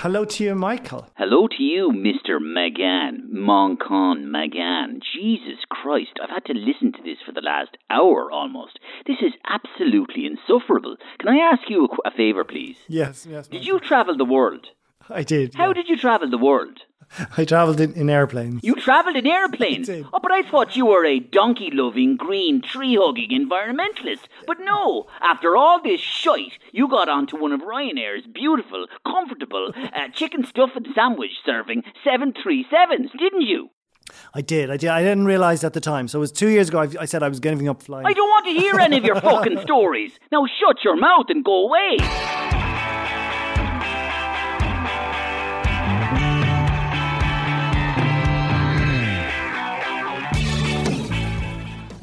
Hello to you, Michael. Hello to you, Mr. Magan, Manchan Magan. Jesus Christ, I've had to listen to this for the last hour almost. This is absolutely insufferable. Can I ask you a, qu- a favour, please? Yes, yes. Did you travel the world? I did. How yeah. did you travel the world? I travelled in, in airplanes. You travelled in airplanes. Oh, but I thought you were a donkey loving, green, tree hugging environmentalist. But no, after all this shite, you got onto one of Ryanair's beautiful, comfortable, uh, chicken stuffed sandwich serving 737s, didn't you? I did. I did. I didn't realise at the time. So it was two years ago. I, I said I was giving up flying. I don't want to hear any of your fucking stories. Now shut your mouth and go away.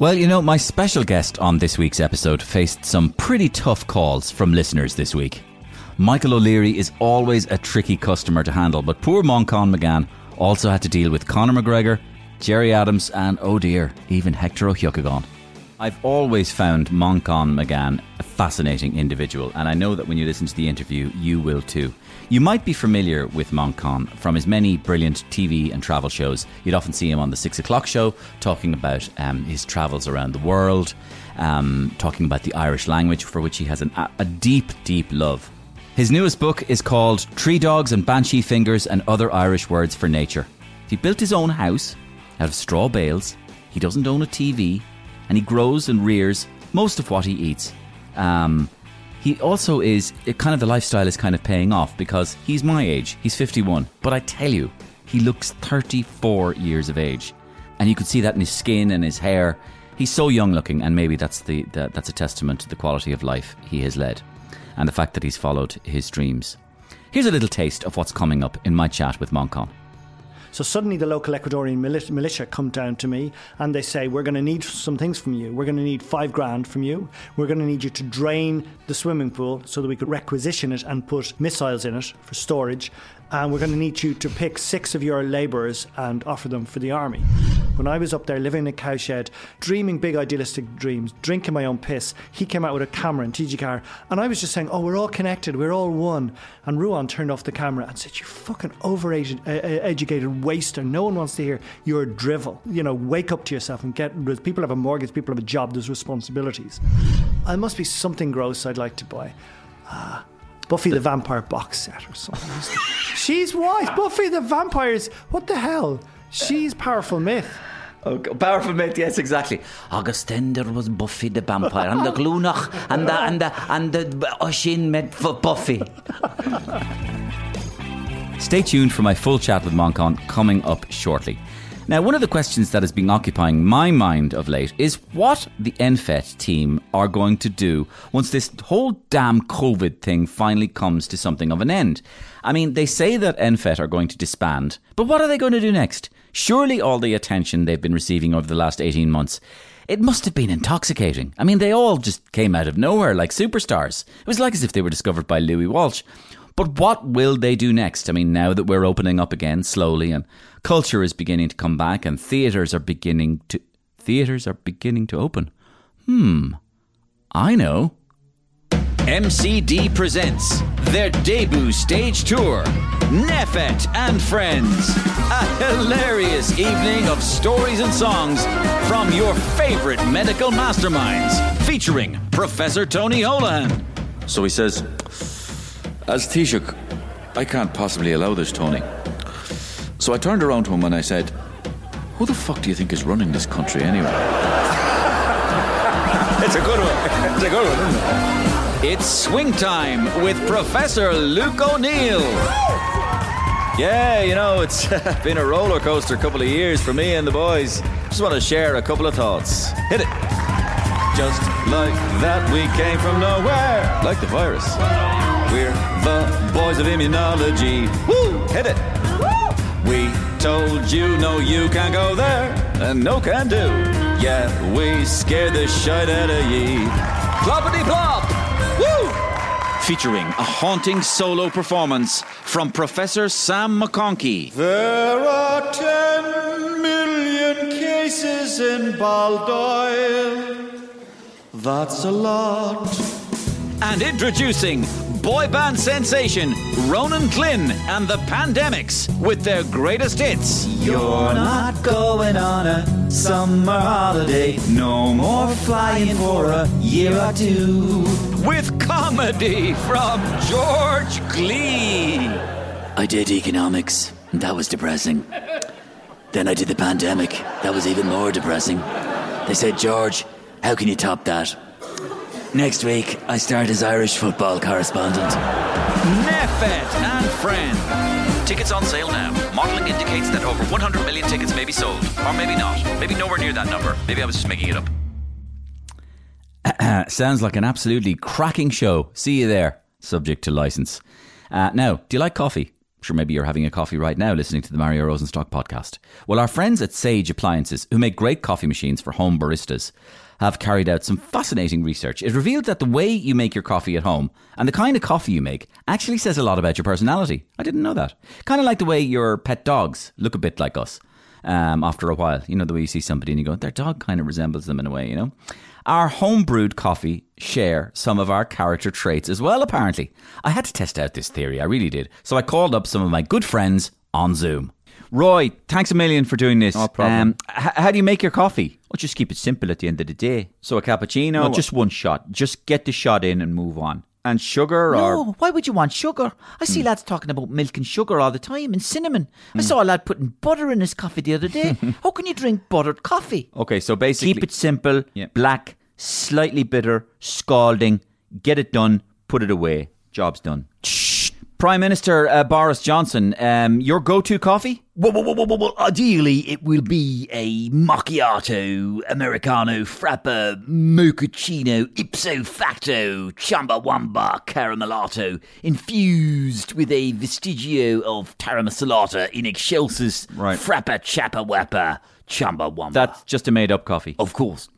Well, you know, my special guest on this week's episode faced some pretty tough calls from listeners this week. Michael O'Leary is always a tricky customer to handle, but poor Manchan Magan also had to deal with Conor McGregor, Gerry Adams, and oh dear, even Hector Ó hEochagáin. I've always found Manchan Magan a fascinating individual, and I know that when you listen to the interview, you will too. You might be familiar with Manchan from his many brilliant TV and travel shows. You'd often see him on the six o'clock show talking about um, his travels around the world, um, talking about the Irish language, for which he has an, a deep, deep love. His newest book is called Tree Dogs and Banshee Fingers and Other Irish Words for Nature. He built his own house out of straw bales. He doesn't own a TV, and he grows and rears most of what he eats. Um, he also is it kind of the lifestyle is kind of paying off because he's my age. He's 51, but I tell you, he looks 34 years of age, and you can see that in his skin and his hair. He's so young looking, and maybe that's the, the that's a testament to the quality of life he has led, and the fact that he's followed his dreams. Here's a little taste of what's coming up in my chat with Manchan. So suddenly the local Ecuadorian militia come down to me and they say, We're going to need some things from you. We're going to need five grand from you. We're going to need you to drain the swimming pool so that we could requisition it and put missiles in it for storage. And we're going to need you to pick six of your labourers and offer them for the army. When I was up there living in a cowshed, dreaming big idealistic dreams, drinking my own piss, he came out with a camera and TG4, and I was just saying, "Oh, we're all connected, we're all one." And Ruan turned off the camera and said, "You fucking overeducated, uh, educated waster! No one wants to hear your drivel. You know, wake up to yourself and get. People have a mortgage, people have a job, there's responsibilities. It must be something gross I'd like to buy." Ah, Buffy the Vampire box set or something. She's white. Buffy the Vampires. What the hell? She's powerful myth. Oh, powerful myth, yes, exactly. Augustender was Buffy the vampire, and the Glunach, and the and the and the uh, Oshin met for Buffy. Stay tuned for my full chat with Manchan coming up shortly. Now, one of the questions that has been occupying my mind of late is what the NPHET team are going to do once this whole damn COVID thing finally comes to something of an end. I mean, they say that NPHET are going to disband, but what are they going to do next? Surely all the attention they've been receiving over the last 18 months. It must have been intoxicating. I mean, they all just came out of nowhere like superstars. It was like as if they were discovered by Louis Walsh. But what will they do next? I mean, now that we're opening up again slowly and culture is beginning to come back and theatres are beginning to theatres are beginning to open. Hmm. I know. MCD presents their debut stage tour, NPHET and Friends. A hilarious evening of stories and songs from your favorite medical masterminds, featuring Professor Tony Holohan. So he says, As Taoiseach, I can't possibly allow this, Tony. So I turned around to him and I said, Who the fuck do you think is running this country anyway? It's a good one. It's a good one, isn't it? It's swing time with Professor Luke O'Neill. Yeah, you know, it's been a roller coaster couple of years for me and the boys. Just want to share a couple of thoughts. Hit it. Just like that, we came from nowhere, like the virus. We're the boys of immunology. Woo! Hit it. Woo! We told you, no, you can't go there, and no can do. Yeah, we scared the shit out of ye. Ploppity plop! Woo! Featuring a haunting solo performance from Professor Sam McConkey. There are 10 million cases in Baldoyle. That's a lot. And introducing boy band sensation Ronan Glynn and the Pandemics with their greatest hits. You're not going on a summer holiday. No more flying for a year or two. With comedy from George Glee. I did economics, and that was depressing. Then I did the pandemic. That was even more depressing. They said, George, how can you top that? Next week, I start as Irish football correspondent. NPHET and Friend. Tickets on sale now. Modelling indicates that over 100 million tickets may be sold. Or maybe not. Maybe nowhere near that number. Maybe I was just making it up. Sounds like an absolutely cracking show. See you there. Subject to license. Uh, now, do you like coffee? Sure, maybe you're having a coffee right now listening to the Mario Rosenstock podcast. Well, our friends at Sage Appliances, who make great coffee machines for home baristas, have carried out some fascinating research. It revealed that the way you make your coffee at home and the kind of coffee you make actually says a lot about your personality. I didn't know that. Kind of like the way your pet dogs look a bit like us um, after a while. You know, the way you see somebody and you go, their dog kind of resembles them in a way, you know? Our homebrewed coffee share some of our character traits as well, apparently. I had to test out this theory, I really did. So I called up some of my good friends on Zoom. Roy, thanks a million for doing this. No problem. Um, h- how do you make your coffee? Well, just keep it simple at the end of the day. So a cappuccino? No, just one shot. Just get the shot in and move on. and sugar or No, why would you want sugar? I see lads talking about milk and sugar all the time and cinnamon. I saw a lad putting butter in his coffee the other day. How can you drink buttered coffee? Okay, so basically Keep it simple, Yeah. black, slightly bitter, scalding. Get it done, put it away. Job's done. Prime Minister uh, Boris Johnson, um, your go-to coffee? Well, well, well, well, well, ideally, it will be a macchiato, americano, frappa, mochaccino, ipso facto, chumbawamba, caramelato, infused with a vestigio of taramasalata in excelsis, Right. frappa, chappa, wappa, chumbawamba. That's just a made-up coffee. of course.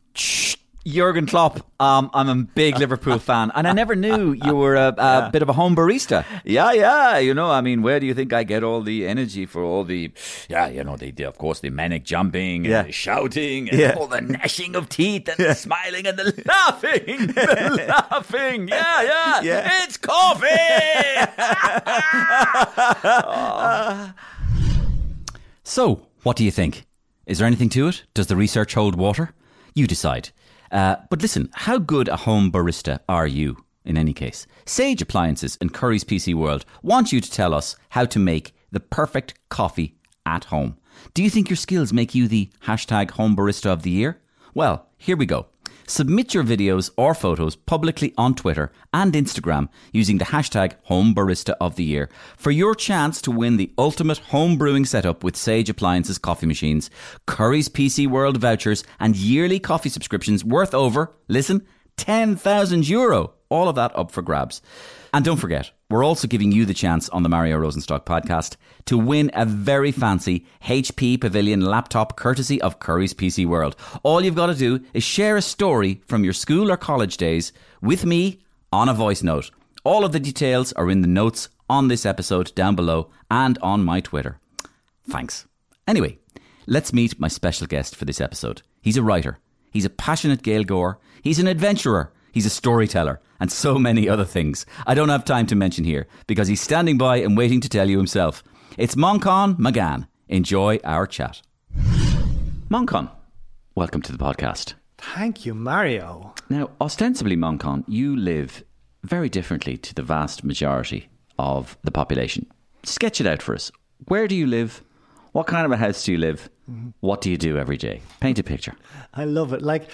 Jurgen Klopp. Um, I'm a big Liverpool fan, and I never knew you were a, a bit of a home barista. Yeah, yeah. You know, I mean, where do you think I get all the energy for all the, yeah, you know, the, the of course, the manic jumping and Yeah. the shouting and Yeah. all the gnashing of teeth and the smiling and the laughing, the laughing. Yeah, yeah. Yeah. It's coffee. So, what do you think? Is there anything to it? Does the research hold water? You decide. Uh, but listen, how good a home barista are you? In any case, Sage Appliances and Currys PC World want you to tell us how to make the perfect coffee at home. Do you think your skills make you the hashtag home barista of the year? Well, here we go. Submit your videos or photos publicly on Twitter and Instagram using the hashtag Home Barista of the Year for your chance to win the ultimate home brewing setup with Sage Appliances coffee machines, Currys PC World vouchers, and yearly coffee subscriptions worth over, listen, 10,000 euro. All of that up for grabs. And don't forget, we're also giving you the chance on the Mario Rosenstock podcast to win a very fancy HP Pavilion laptop courtesy of Currys PC World. All you've got to do is share a story from your school or college days with me on a voice note. All of the details are in the notes on this episode down below and on my Twitter. Thanks. Anyway, let's meet my special guest for this episode. He's a writer, he's a passionate Gaeilgeoir, he's an adventurer, he's a storyteller, and so many other things I don't have time to mention here because he's standing by and waiting to tell you himself. It's Manchan Magan. Enjoy our chat. Manchan, welcome to the podcast. Thank you, Mario. Now, ostensibly, Manchan, you live very differently to the vast majority of the population. Sketch it out for us. Where do you live? What kind of a house do you live? What do you do every day? Paint a picture. I love it. Like,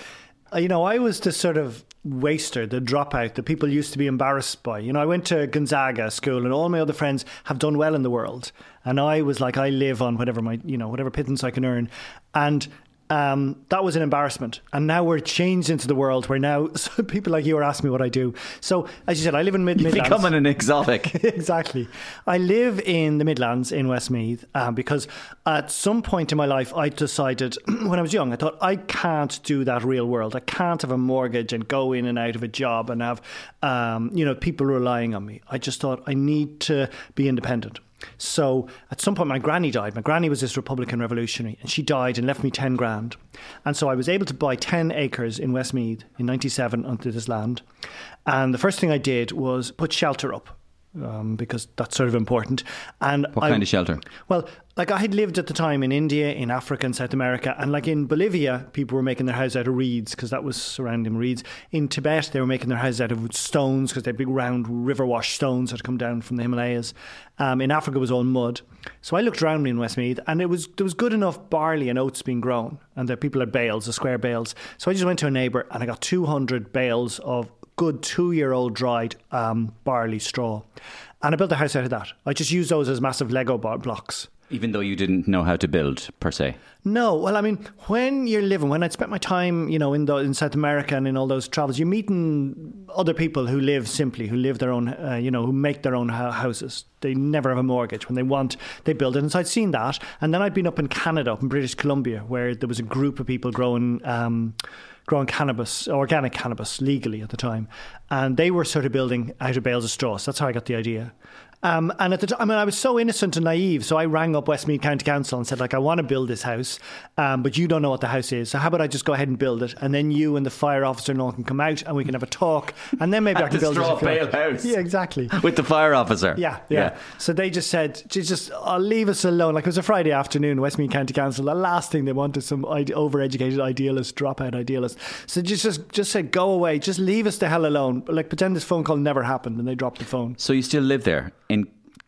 uh, you know, I was the sort of waster, the dropout that people used to be embarrassed by. You know, I went to Gonzaga school, and all my other friends have done well in the world, and I was like, I live on whatever my, you know, whatever pittance I can earn, and. Um, that was an embarrassment, and now we're changed into the world where now so people like you are asking me what I do. So, as you said, I live in mid Midlands. Becoming an exotic. exactly. I live in the Midlands in Westmeath um, because at some point in my life, I decided when I was young, I thought I can't do that real world. I can't have a mortgage and go in and out of a job and have, um, you know, people relying on me. I just thought I need to be independent. So at some point, my granny died. My granny was this Republican revolutionary, and she died and left me 10 grand. And so I was able to buy 10 acres in Westmeath in 97 onto this land. And the first thing I did was put shelter up. Um, because that's sort of important. And What I- kind of shelter? Well, like I had lived at the time in India, in Africa, and South America, and like in Bolivia, people were making their houses out of reeds because that was surrounding reeds. In Tibet, they were making their houses out of stones because they had big round river wash stones that had come down from the Himalayas. Um, in Africa, it was all mud. So I looked around me in Westmeath, and it was there was good enough barley and oats being grown, and the people had bales, the square bales. So I just went to a neighbour and I got two hundred bales of good two year old dried um, barley straw. And I built a house out of that. I just used those as massive Lego blocks. Even though you didn't know how to build per se. No, well, I mean, when you're living, when I'd spent my time, you know, in the, in South America and in all those travels, you're meeting other people who live simply, who live their own, uh, you know, who make their own hou- houses. They never have a mortgage. When they want, they build it. And so I'd seen that. And then I'd been up in Canada, up in British Columbia, where there was a group of people growing. Um, growing cannabis, organic cannabis, legally at the time, and they were sort of building out of bales of straw. So that's how I got the idea. Um, and at the time, I mean, I was so innocent and naive. So I rang up Westmeath County Council and said, like, I want to build this house, um, but you don't know what the house is. So how about I just go ahead and build it, and then you and the fire officer and all can come out, and we can have a talk, and then maybe I can build straw it. if you like." bale house. Yeah, exactly. With the fire officer. Yeah, yeah, So they just said, just, just oh, leave us alone. Like it was a Friday afternoon, Westmeath County Council. The last thing they wanted some overeducated idealist, dropout idealist. So just, just, just said, go away. Just leave us the hell alone. Like pretend this phone call never happened, and they dropped the phone. So you still live there in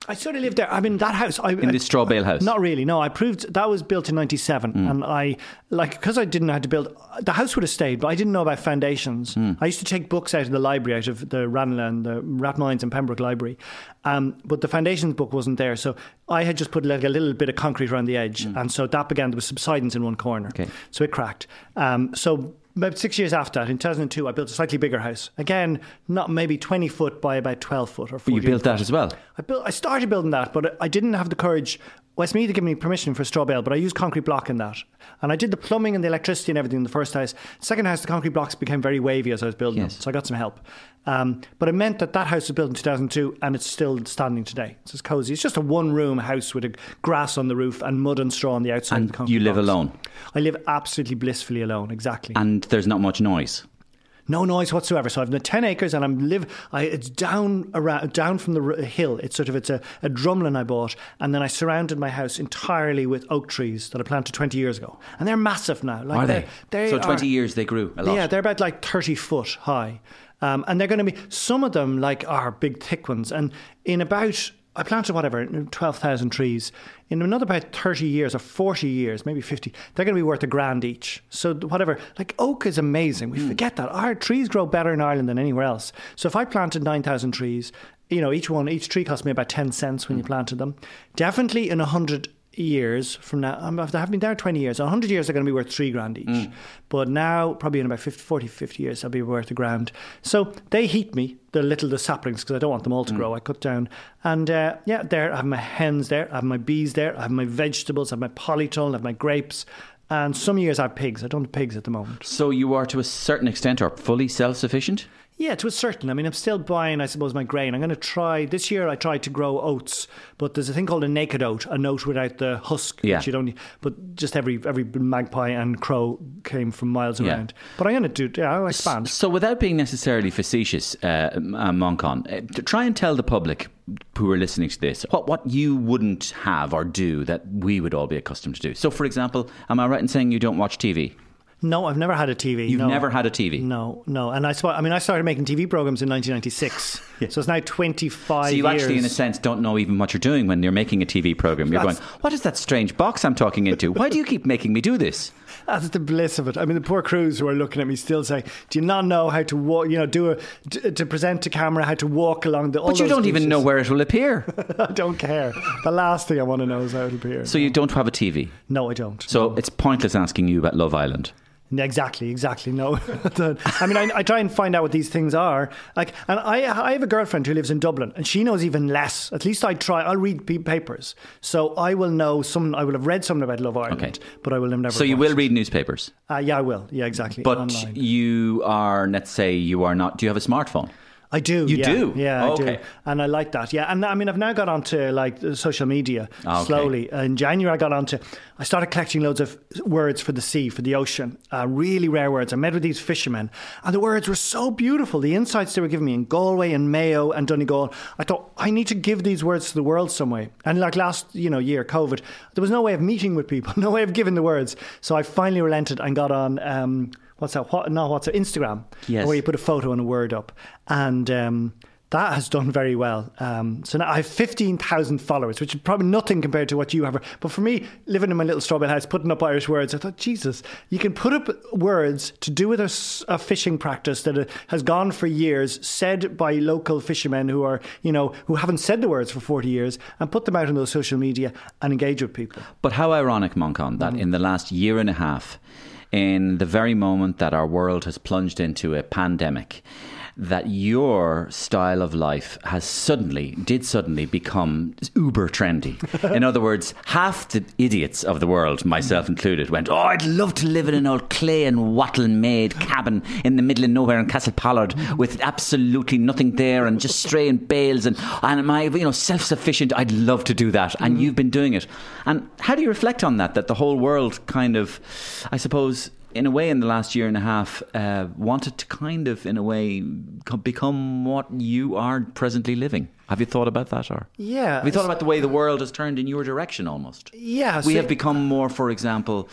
I sort of lived there. I mean, that house. I, in this straw bale house? Not really. No, I proved that was built in '97, and I like because I didn't know how to build. The house would have stayed, but I didn't know about foundations. I used to take books out of the library, out of the Ranelagh and the Rathmines and Pembroke Library, um, but the foundations book wasn't there. So I had just put like a little bit of concrete around the edge, and so that began. There was subsidence in one corner, Okay. so it cracked. Um, so about six years after that, in 2002, I built a slightly bigger house. Again, not maybe 20 foot by about 12 foot or 40 you built that as well. I built. I started building that, but I didn't have the courage. Westmeath had given me permission for a straw bale, but I used concrete block in that, and I did the plumbing and the electricity and everything in the first house. Second house, the concrete blocks became very wavy as I was building Yes. them, so I got some help. Um, but it meant that that house was built in 2002, and it's still standing today. It's just cozy. It's just a one-room house with a grass on the roof and mud and straw on the outside. of And the concrete you live blocks. alone? I live absolutely blissfully alone. Exactly. And there's not much noise. No noise whatsoever. So I've got ten acres, and I'm live. I, it's down around, down from the r- hill. It's sort of it's a, a drumlin I bought, and then I surrounded my house entirely with oak trees that I planted twenty years ago, and they're massive now. Like Are they're- they? they so 20 are- years they grew a lot. Yeah, they're about like thirty foot high, um, and they're going to be some of them like are big thick ones, and in about. I planted whatever, mm, 12,000 trees. In another about 30 years or 40 years, maybe 50, they're going to be worth a grand each. So, whatever, like oak is amazing. We hmm. forget that. Our trees grow better in Ireland than anywhere else. So, if I planted 9,000 trees, you know, each one, each tree cost me about 10 cents when you hmm. planted them. Definitely in 100 years from now, um, they have been there 20 years, 100 years they're going to be worth three grand each. But now, probably in about 50, 40, 50 years, they'll be worth a grand. So they heat me, the little, the saplings, because I don't want them all to grow. I cut down. And uh, yeah, there, I have my hens there, I have my bees there, I have my vegetables, I have my polytunnel, I have my grapes. And some years I have pigs. I don't have pigs at the moment. So you are to a certain extent or fully self sufficient? Yeah, to a certain. I mean, I'm still buying, I suppose, my grain. I'm going to try this year. I tried to grow oats, but there's a thing called a naked oat, a oat without the husk. Yeah. Which you don't. But just every every magpie and crow came from miles Yeah. around. But I'm going to do. Yeah, I'll expand. So, without being necessarily facetious, uh, uh, Manchan, uh, try and tell the public who are listening to this what, what you wouldn't have or do that we would all be accustomed to do. So, for example, am I right in saying you don't watch TV? No, I've never had a TV. You've no. never had a TV? No, no. And I, sp- I mean, I started making TV programs in 1996. So it's now 25 So you years. actually, in a sense, don't know even what you're doing when you're making a TV program. You're That's- going, "What is that strange box I'm talking into? Why do you keep making me do this?" That's the bliss of it. I mean, the poor crews who are looking at me still say, "Do you not know how to walk? You know, do a to, to present to camera, how to walk along the." But you don't even know where it will appear. I don't care. The last thing I want to know is how it'll appear. So you don't have a TV. no, I don't. So it's pointless asking you about Love Island. Exactly, exactly. No, I mean, I, I try and find out what these things are. Like, and I, I have a girlfriend who lives in Dublin, and she knows even less. At least I try. I'll read papers, so I will know some. I will have read something about Love Ireland, Okay. but I will never. So you watched. will read newspapers. Uh, yeah, I will. Yeah, exactly. But Online. you are, let's say, you are not. Do you have a smartphone? I do. You yeah. do? Yeah, I Oh, do. okay. And I like that. Yeah. And I mean, I've now got onto like social media Ah, okay. slowly. In January, I got onto, I started collecting loads of words for the sea, for the ocean, uh, really rare words. I met with these fishermen, and the words were so beautiful. The insights they were giving me in Galway and Mayo and Donegal. I thought, I need to give these words to the world some way. And like last, you know, year, COVID, there was no way of meeting with people, no way of giving the words. So I finally relented and got on, um, what's that? What, no, what's that? Instagram. Yes. Where you put a photo and a word up. And um, that has done very well. Um, so now I have 15,000 followers, which is probably nothing compared to what you have. But for me, living in my little strawberry house, putting up Irish words, I thought, Jesus, you can put up words to do with a, a fishing practice that uh, has gone for years, said by local fishermen who are, you know, who haven't said the words for 40 years, and put them out on those social media and engage with people. But how ironic, Manchan, that in the last year and a half, in the very moment that our world has plunged into a pandemic, that your style of life has suddenly, did suddenly become uber trendy. In other words, half the idiots of the world, myself included, went, Oh, I'd love to live in an old clay and wattle made cabin in the middle of nowhere in Castle Pollard with absolutely nothing there and just straying bales and, and am I, you know, self sufficient? I'd love to do that. And mm-hmm. you've been doing it. And how do you reflect on that? That the whole world kind of, I suppose, in a way, in the last year and a half, uh, wanted to kind of, in a way, become what you are presently living. Have you thought about that, or Yeah. have you thought about the way the world has turned in your direction? Almost, Yeah, We so- have become more, for example.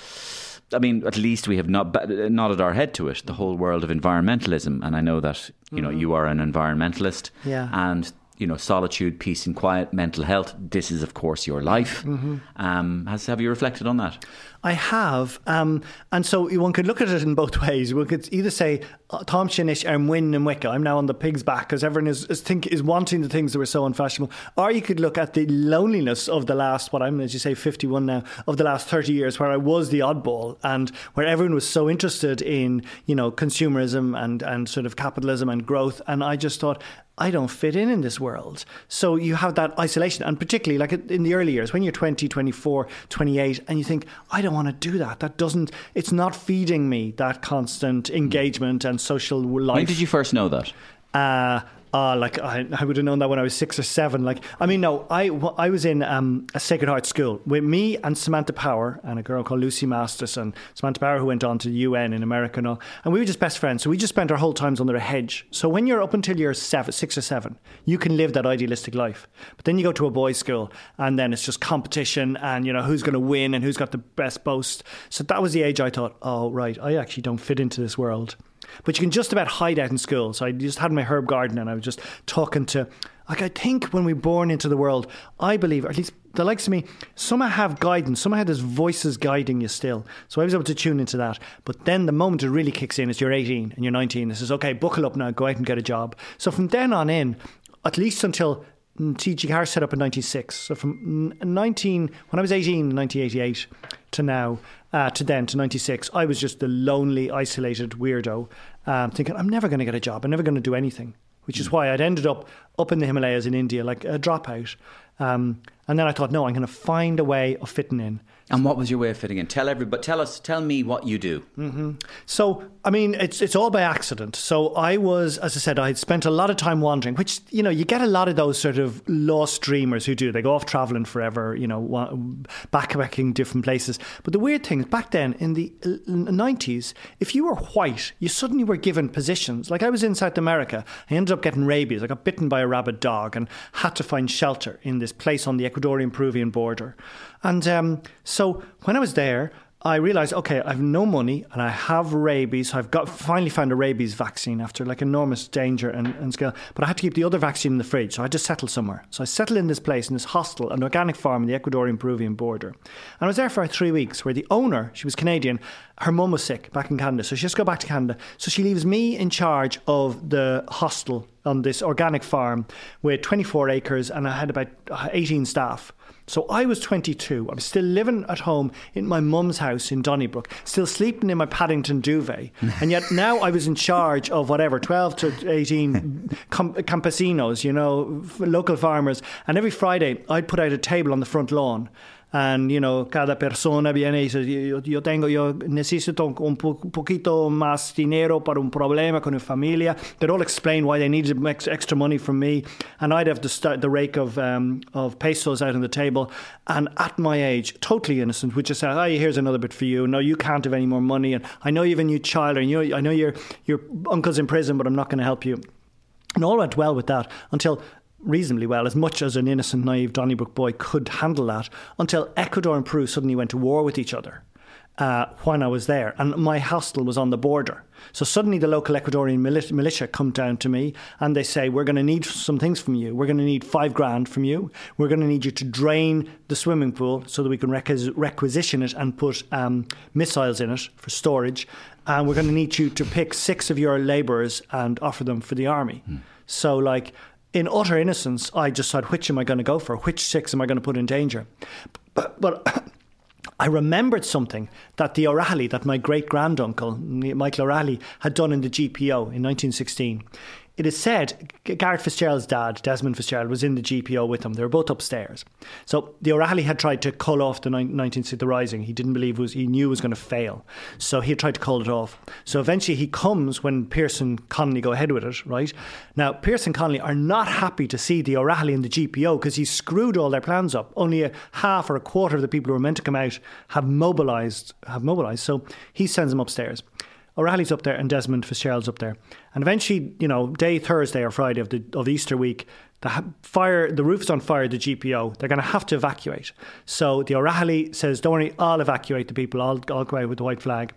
I mean, at least we have not ba- nodded our head to it. The whole world of environmentalism, and I know that you know you are an environmentalist, Mm-hmm. Yeah. and you know solitude, peace, and quiet, mental health. This is, of course, your life. Mm-hmm. Um, has have you reflected on that? I have. Um, and so one could look at it in both ways. One could either say, "Uh, Tom Shinish, I'm winning in Wicca. I'm now on the pig's back because everyone is, is, think, is wanting the things that were so unfashionable. Or you could look at the loneliness of the last, what I'm, as you say, 51 now, of the last 30 years where I was the oddball and where everyone was so interested in, you know, consumerism and, and sort of capitalism and growth. And I just thought, I don't fit in in this world. So you have that isolation. And particularly like in the early years, when you're 20, 24, 28, and you think, I don't want to do that. That doesn't, it's not feeding me that constant engagement and social life. When did you first know that? Uh, uh, like I, I would have known that when I was six or seven. Like I mean, no, I, I was in um, a Sacred Heart school with me and Samantha Power and a girl called Lucy Masterson. Samantha Power who went on to the UN in America and all, and we were just best friends. So we just spent our whole times under a hedge. So when you're up until you're seven, six or seven, you can live that idealistic life. But then you go to a boys' school, and then it's just competition and you know who's going to win and who's got the best boast. So that was the age I thought, oh right, I actually don't fit into this world. But you can just about hide out in school. So I just had my herb garden and I was just talking to, like, I think when we're born into the world, I believe, or at least the likes of me, somehow have guidance. Somehow there's voices guiding you still. So I was able to tune into that. But then the moment it really kicks in is you're 18 and you're 19. It says, okay, buckle up now, go out and get a job. So from then on in, at least until mm, TG4 set up in 96. So from mm, 19, when I was 18 in 1988 to now, uh, to then to 96, I was just the lonely, isolated weirdo, um, thinking, I'm never going to get a job. I'm never going to do anything, which is why I'd ended up up in the Himalayas in India, like a dropout. Um, and then I thought, no, I'm going to find a way of fitting in. And what was your way of fitting in? Tell everybody. Tell us. Tell me what you do. Mm-hmm. So, I mean, it's it's all by accident. So, I was, as I said, I had spent a lot of time wandering, which you know, you get a lot of those sort of lost dreamers who do. They go off traveling forever, you know, backpacking different places. But the weird thing is, back then in the nineties, if you were white, you suddenly were given positions. Like I was in South America, I ended up getting rabies. I got bitten by a rabid dog and had to find shelter in this place on the Ecuadorian-Peruvian border. And um, so when I was there. I realized, okay, I have no money and I have rabies. So I've got finally found a rabies vaccine after like enormous danger and, and skill. But I had to keep the other vaccine in the fridge. So I had to settle somewhere. So I settled in this place, in this hostel, an organic farm in the Ecuadorian Peruvian border. And I was there for three weeks where the owner, she was Canadian, her mum was sick back in Canada. So she has to go back to Canada. So she leaves me in charge of the hostel on this organic farm with 24 acres and I had about 18 staff. So I was 22. I was still living at home in my mum's house in Donnybrook, still sleeping in my Paddington duvet. And yet now I was in charge of whatever, 12 to 18 com- campesinos, you know, f- local farmers. And every Friday I'd put out a table on the front lawn and you know cada persona viene y dice yo, yo tengo yo necesito un po- poquito más dinero para un problema con mi familia they'd all explain why they needed ex- extra money from me. And I'd have to start the rake of um, of pesos out on the table. And at my age totally innocent would just say oh here's another bit for you. No you can't have any more money. And I know you have a new child and you I know your your uncle's in prison but I'm not going to help you. And all went well with that until reasonably well, as much as an innocent, naive Donnybrook boy could handle that, until Ecuador and Peru suddenly went to war with each other. Uh, when I was there, and my hostel was on the border. So suddenly, the local Ecuadorian militia come down to me and they say, "We're going to need some things from you. We're going to need five grand from you. We're going to need you to drain the swimming pool so that we can requis- requisition it and put um, missiles in it for storage. And we're going to need you to pick six of your labourers and offer them for the army." So, like in utter innocence, I said, which am I going to go for? Which six am I going to put in danger? But, but I remembered something that the O'Rahilly, that my great granduncle, Michael O'Rahilly, had done in the GPO in 1916. It is said Garret Fitzgerald's dad, Desmond Fitzgerald, was in the GPO with him. They were both upstairs. So the O'Rahilly had tried to call off the 1960 the rising. He didn't believe was, he knew was going to fail. So he had tried to call it off. So eventually he comes when Pearson Connolly go ahead with it, right? Now, Pearson Connolly are not happy to see the O'Rahilly in the GPO because he screwed all their plans up. Only a half or a quarter of the people who were meant to come out have mobilised. Have mobilised. So he sends them upstairs. O'Rahilly's up there and Desmond Fitzgerald's up there. And eventually, you know, day Thursday or Friday of the of Easter week, the fire, the roof is on fire. The GPO, they're going to have to evacuate. So the O'Rahilly says, "Don't worry, I'll evacuate the people. I'll I'll go out with the white flag."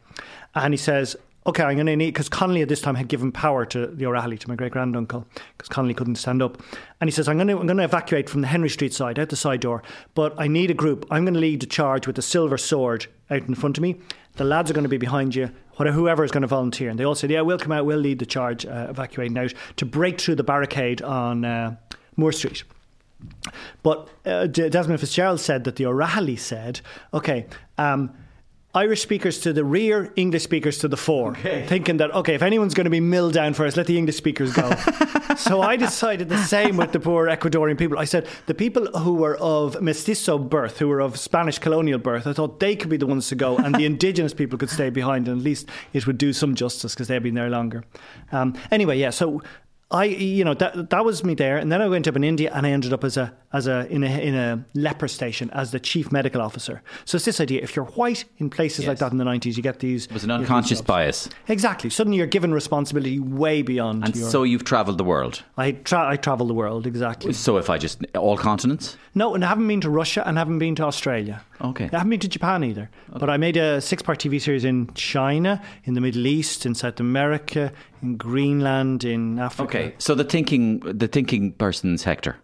And he says, "Okay, I'm going to need because Connolly at this time had given power to the O'Rahilly, to my great granduncle, because Connolly couldn't stand up." And he says, "I'm going to I'm going to evacuate from the Henry Street side, out the side door, but I need a group. I'm going to lead the charge with the silver sword out in front of me." The lads are going to be behind you whatever, whoever is going to volunteer. And they all said, yeah, we'll come out, we'll lead the charge, uh, evacuating out to break through the barricade on uh, Moore Street. But uh, Desmond Fitzgerald said that the O'Rahilly said, okay, um, Irish speakers to the rear, English speakers to the fore, okay. thinking that, okay, if anyone's going to be milled down first, let the English speakers go. so I decided the same with the poor Ecuadorian people. I said, the people who were of mestizo birth, who were of Spanish colonial birth, I thought they could be the ones to go, and the indigenous people could stay behind, and at least it would do some justice because they'd been there longer. Um, anyway, yeah, so I, you know, that that was me there, and then I went up in India, and I ended up as a as a in a in a leper station as the chief medical officer. So it's this idea: if you're white in places yes. like that in the nineties, you get these. It was an unconscious bias. Exactly. Suddenly, you're given responsibility way beyond. And your, so you've travelled the world. I tra- I travelled the world exactly. So if I just all continents. No, and I haven't been to Russia, and I haven't been to Australia. Okay. I haven't been to Japan either. Okay. But I made a six-part TV series in China, in the Middle East, in South America, in Greenland, in Africa. Okay. So the thinking, the thinking person's Hector.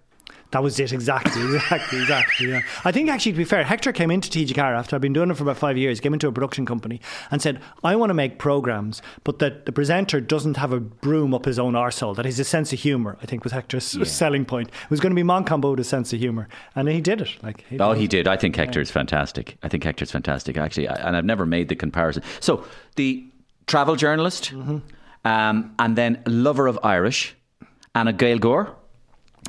That was it, exactly, exactly, exactly. Yeah. I think actually, to be fair, Hector came into TG4 after I've been doing it for about five years. Came into a production company and said, "I want to make programs, but that the presenter doesn't have a broom up his own arsehole. That he's a sense of humour, I think was Hector's yeah. selling point. It was going to be Moncombo's sense of humour, and he did it. Like, he oh, did. he did. I think Hector's yeah. fantastic. I think Hector's fantastic, actually, and I've never made the comparison. So the travel journalist, mm-hmm. um, and then lover of Irish, and a Gaeilgeoir.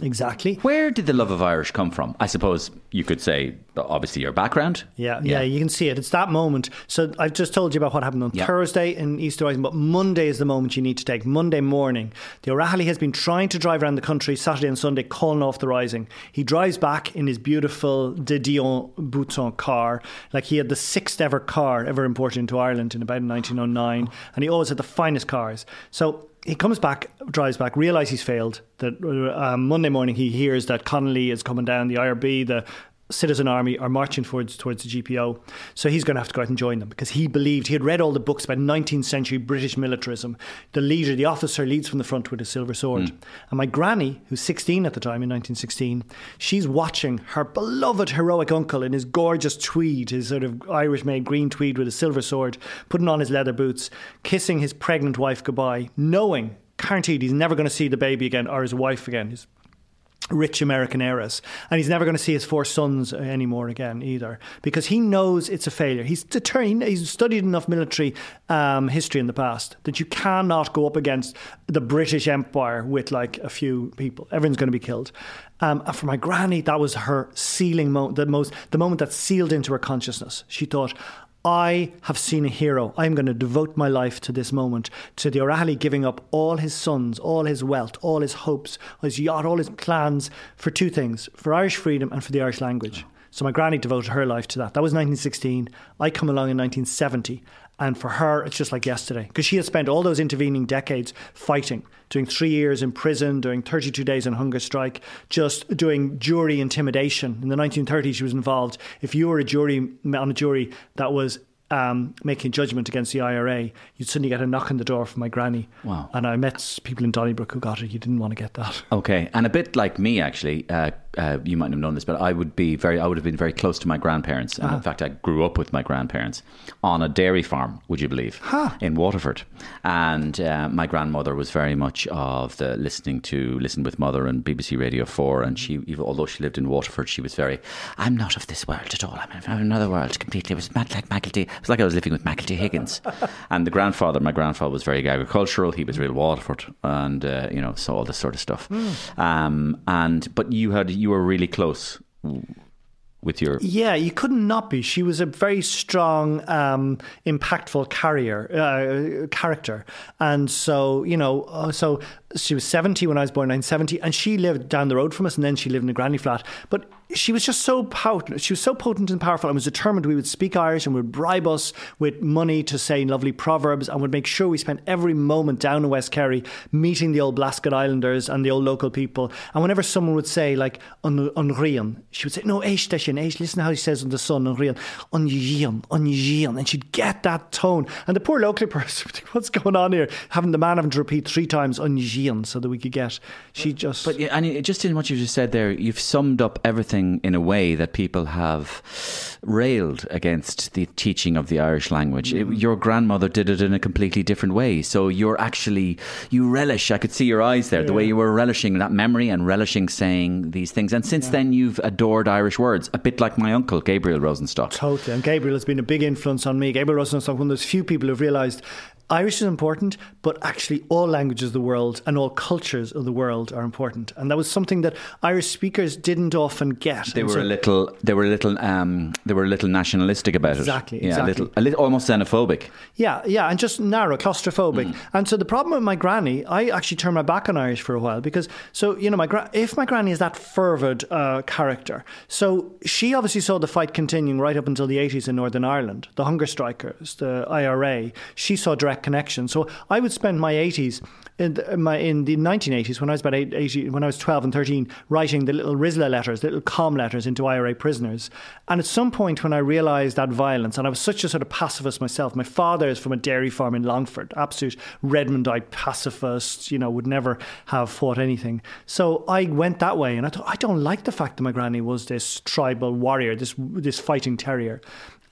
Exactly. Where did the love of Irish come from? I suppose you could say, obviously, your background. Yeah, yeah, yeah, you can see it. It's that moment. So I've just told you about what happened on yeah. Thursday in Easter Rising, but Monday is the moment you need to take. Monday morning, the O'Rahilly has been trying to drive around the country Saturday and Sunday, calling off the Rising. He drives back in his beautiful De Dion Bouton car, like he had the sixth ever car ever imported into Ireland in about 1909, and he always had the finest cars. So he comes back, drives back, realizes he's failed. That um, Monday morning he hears that Connolly is coming down, the IRB, the citizen army are marching towards towards the GPO. So he's going to have to go out and join them because he believed he had read all the books about 19th century British militarism. The leader, the officer, leads from the front with a silver sword. Mm. And my granny, who's 16 at the time in 1916, she's watching her beloved heroic uncle in his gorgeous tweed, his sort of Irish-made green tweed with a silver sword, putting on his leather boots, kissing his pregnant wife goodbye, knowing guaranteed he's never going to see the baby again or his wife again. His rich American heiress. And he's never going to see his four sons anymore again either because he knows it's a failure. He's determined, he's studied enough military um, history in the past that you cannot go up against the British Empire with like a few people. Everyone's going to be killed. Um, and for my granny, that was her sealing moment, the most, the moment that sealed into her consciousness. She thought, I have seen a hero. I'm going to devote my life to this moment, to the O'Rahilly giving up all his sons, all his wealth, all his hopes, his yacht, all his plans for two things for Irish freedom and for the Irish language. So my granny devoted her life to that. That was 1916. I come along in 1970. And for her, it's just like yesterday because she had spent all those intervening decades fighting, doing three years in prison, doing 32 days on hunger strike, just doing jury intimidation. In the 1930s, she was involved. If you were a jury on a jury that was um, making judgment against the IRA, you'd suddenly get a knock on the door from my granny. Wow. And I met people in Donnybrook who got it. You didn't want to get that. Okay, and a bit like me, actually, uh, uh, you might not have known this, but I would be very, I would have been very close to my grandparents. And in fact, I grew up with my grandparents on a dairy farm. Would you believe? In Waterford, and uh, my grandmother was very much of the listening to Listen with Mother and BBC Radio Four, and she, even although she lived in Waterford, she was very, I'm not of this world at all. I'm of another world completely. It was mad like Macklety. It was like I was living with Michael D. Higgins, and the grandfather, my grandfather was very agricultural. He was real Waterford, and uh, you know, so all this sort of stuff. Um, and but you had you were really close with your Yeah, you couldn't not be. She was a very strong, um, impactful carrier uh, character, and so you know, uh, so she was seventy when I was born, nine seventy, and she lived down the road from us, and then she lived in a granny flat. But she was just so potent. She was so potent and powerful, and was determined we would speak Irish and would bribe us with money to say lovely proverbs, and would make sure we spent every moment down in West Kerry meeting the old Blasket Islanders and the old local people. And whenever someone would say like "un unrian," she would say, "No, eish station, eish." Listen how he says on the sun, unrian, unyian, unyian, and she'd get that tone. And the poor local person, would think, what's going on here? Having the man having to repeat three times so that we could get. She just. But yeah, and just in what you just said there, you've summed up everything in a way that people have railed against the teaching of the Irish language. It- your grandmother did it in a completely different way. So you're actually you relish. I could see your eyes there, the way you were relishing that memory and relishing saying these things. And since then, you've adored Irish words, a bit like my uncle Gabriel Rosenstock. Totally. And Gabriel has been a big influence on me. Gabriel Rosenstock, one of those few people who've realised Irish is important, but actually all languages of the world and all cultures of the world are important. And that was something that Irish speakers didn't often get. They And were so- a little. They were a little. Um, they were a little nationalistic about Exactly, it. Yeah, exactly. a little, a little, almost xenophobic. Yeah, yeah, and just narrow, claustrophobic. Mm. And so the problem with my granny, I actually turned my back on Irish for a while because, so you know, my gra- if my granny is that fervid uh, character, so she obviously saw the fight continuing right up until the eighties in Northern Ireland, the hunger strikers, the IRA. She saw direct connection. So I would spend my eighties. In the, uh, my in the 1980s, when I was about eight, 80, when I was 12 and 13, writing the little Rizla letters, the little calm letters into IRA prisoners, and at some point when I realised that violence, and I was such a sort of pacifist myself. My father is from a dairy farm in Longford, absolute Redmondite pacifist. You know, would never have fought anything. So I went that way, and I thought I don't like the fact that my granny was this tribal warrior, this this fighting terrier.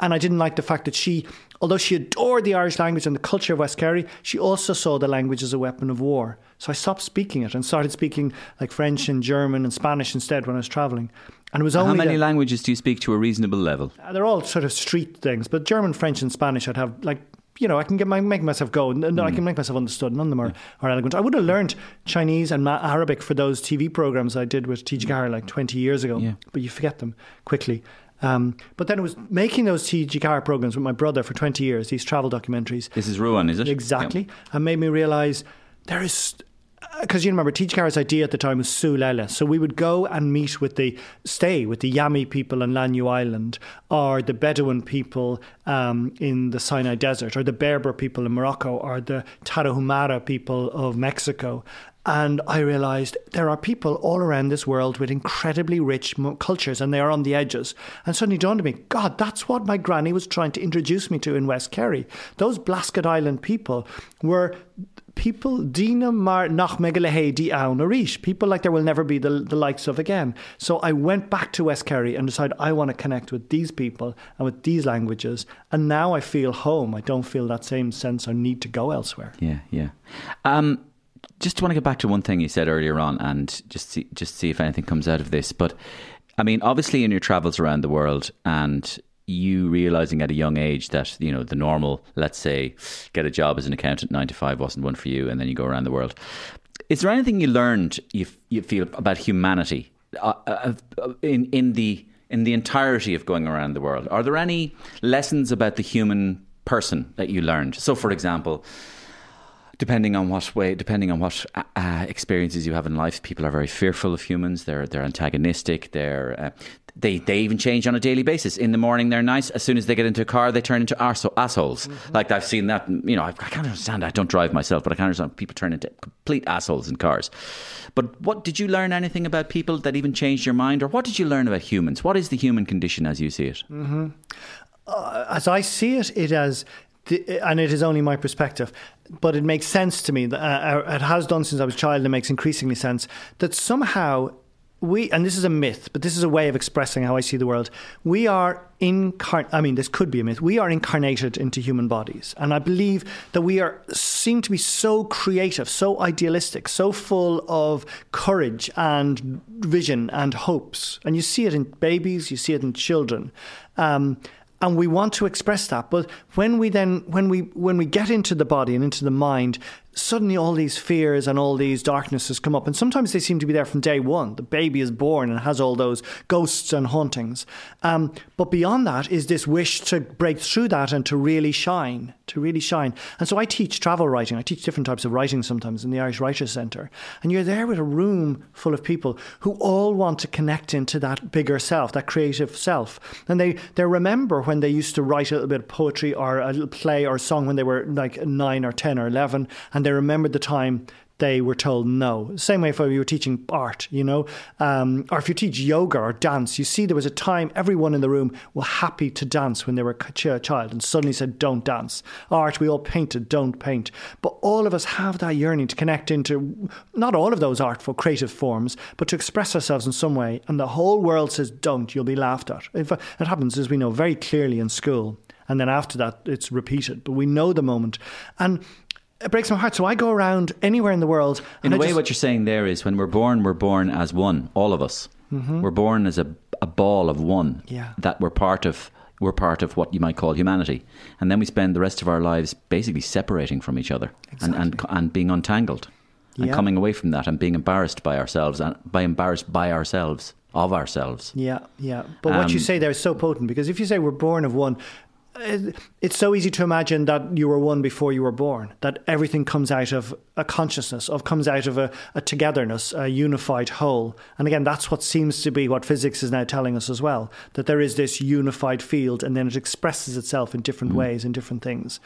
And I didn't like the fact that she, although she adored the Irish language and the culture of West Kerry, she also saw the language as a weapon of war. So I stopped speaking it and started speaking like French and German and Spanish instead when I was traveling. And it was only How many languages do you speak to a reasonable level? uh, they're all sort of street things, but German, French, and Spanish, I'd have like. You know, I can get my, make myself go. and and I can make myself understood. None of them are, are eloquent. I would have learned Chinese and Arabic for those TV programs I did with TG4 like 20 years ago, Yeah. but you forget them quickly. Um, but then it was making those TG4 programs with my brother for 20 years, these travel documentaries. This is Ruan, is it? Exactly. And made me realize there is. Because you remember, TG4's idea at the time was Súil Eile. So we would go and meet with the, stay with the Yami people in Lanyu Island, or the Bedouin people um, in the Sinai Desert, or the Berber people in Morocco, or the Tarahumara people of Mexico. And I realized there are people all around this world with incredibly rich cultures, and they are on the edges. And suddenly dawned on me, God, that's what my granny was trying to introduce me to in West Kerry. Those Blasket Island people were people Dina Mar nach people like there will never be the, the likes of again. So I went back to West Kerry and decided I want to connect with these people and with these languages. And now I feel home. I don't feel that same sense or need to go elsewhere. Yeah, yeah. Um, just want to get back to one thing you said earlier on, and just see, just see if anything comes out of this. But I mean, obviously, in your travels around the world, and you realizing at a young age that you know the normal, let's say, get a job as an accountant, nine to five wasn't one for you, and then you go around the world. Is there anything you learned you you feel about humanity uh, uh, uh, in in the in the entirety of going around the world? Are there any lessons about the human person that you learned? So, for example, depending on what way, depending on what uh, uh, experiences you have in life, people are very fearful of humans. They're they're antagonistic. They're uh, they they even change on a daily basis. In the morning they're nice. As soon as they get into a car, they turn into arse- assholes. Mm-hmm. Like I've seen that. You know, I, I can't understand. I don't drive myself, but I can't understand people turn into complete assholes in cars. But what did you learn anything about people that even changed your mind, or what did you learn about humans? What is the human condition as you see it? Uh, as I see it, it the, and it is only my perspective, but it makes sense to me. That, uh, it has done since I was a child, and it makes increasingly sense that somehow we, and this is a myth, but this is a way of expressing how I see the world. We are incarn. I mean, this could be a myth. We are incarnated into human bodies, and I believe that we are seem to be so creative, so idealistic, so full of courage and vision and hopes. And you see it in babies, you see it in children. Um, and we want to express that. But when we then when we when we get into the body and into the mind suddenly all these fears and all these darknesses come up and sometimes they seem to be there from day one. The baby is born and has all those ghosts and hauntings. Um, but beyond that is this wish to break through that and to really shine to really shine. And so i teach travel writing. I teach different types of writing sometimes in the irish writers centre. And you're there with a room full of people who all want to connect into that bigger self that creative self. And they they remember when they used to write a little bit of poetry or a little play or song when they were like nine or 10 or 11, and they remembered the time they were told no. Same way if you were teaching art, you know, um, or if you teach yoga or dance, you see there was a time everyone in the room were happy to dance when they were a child and suddenly said, don't dance. Art, we all painted, don't paint. But all of us have that yearning to connect into not all of those artful, creative forms, but to express ourselves in some way. And the whole world says, don't, you'll be laughed at. If it happens, as we know very clearly in school. And then after that, it's repeated. But we know the moment. And it breaks my heart. So I go around anywhere in the world. In a I way, just- what you're saying there is when we're born, we're born as one, all of us. We're born as a, a ball of one. Mm-hmm. Yeah. That we're part of. We're part of what you might call humanity, and then we spend the rest of our lives basically separating from each other and, and and being untangled, and coming away from that and being embarrassed by ourselves and by embarrassed by ourselves of ourselves. Yeah, yeah. But what you Um, say there is so potent because if you say we're born of one, it's so easy to imagine that you were one before you were born, that everything comes out of a consciousness, of comes out of a, a togetherness, a unified whole. And again, that's what seems to be what physics is now telling us as well, that there is this unified field and then it expresses itself in different hmm. ways in different things.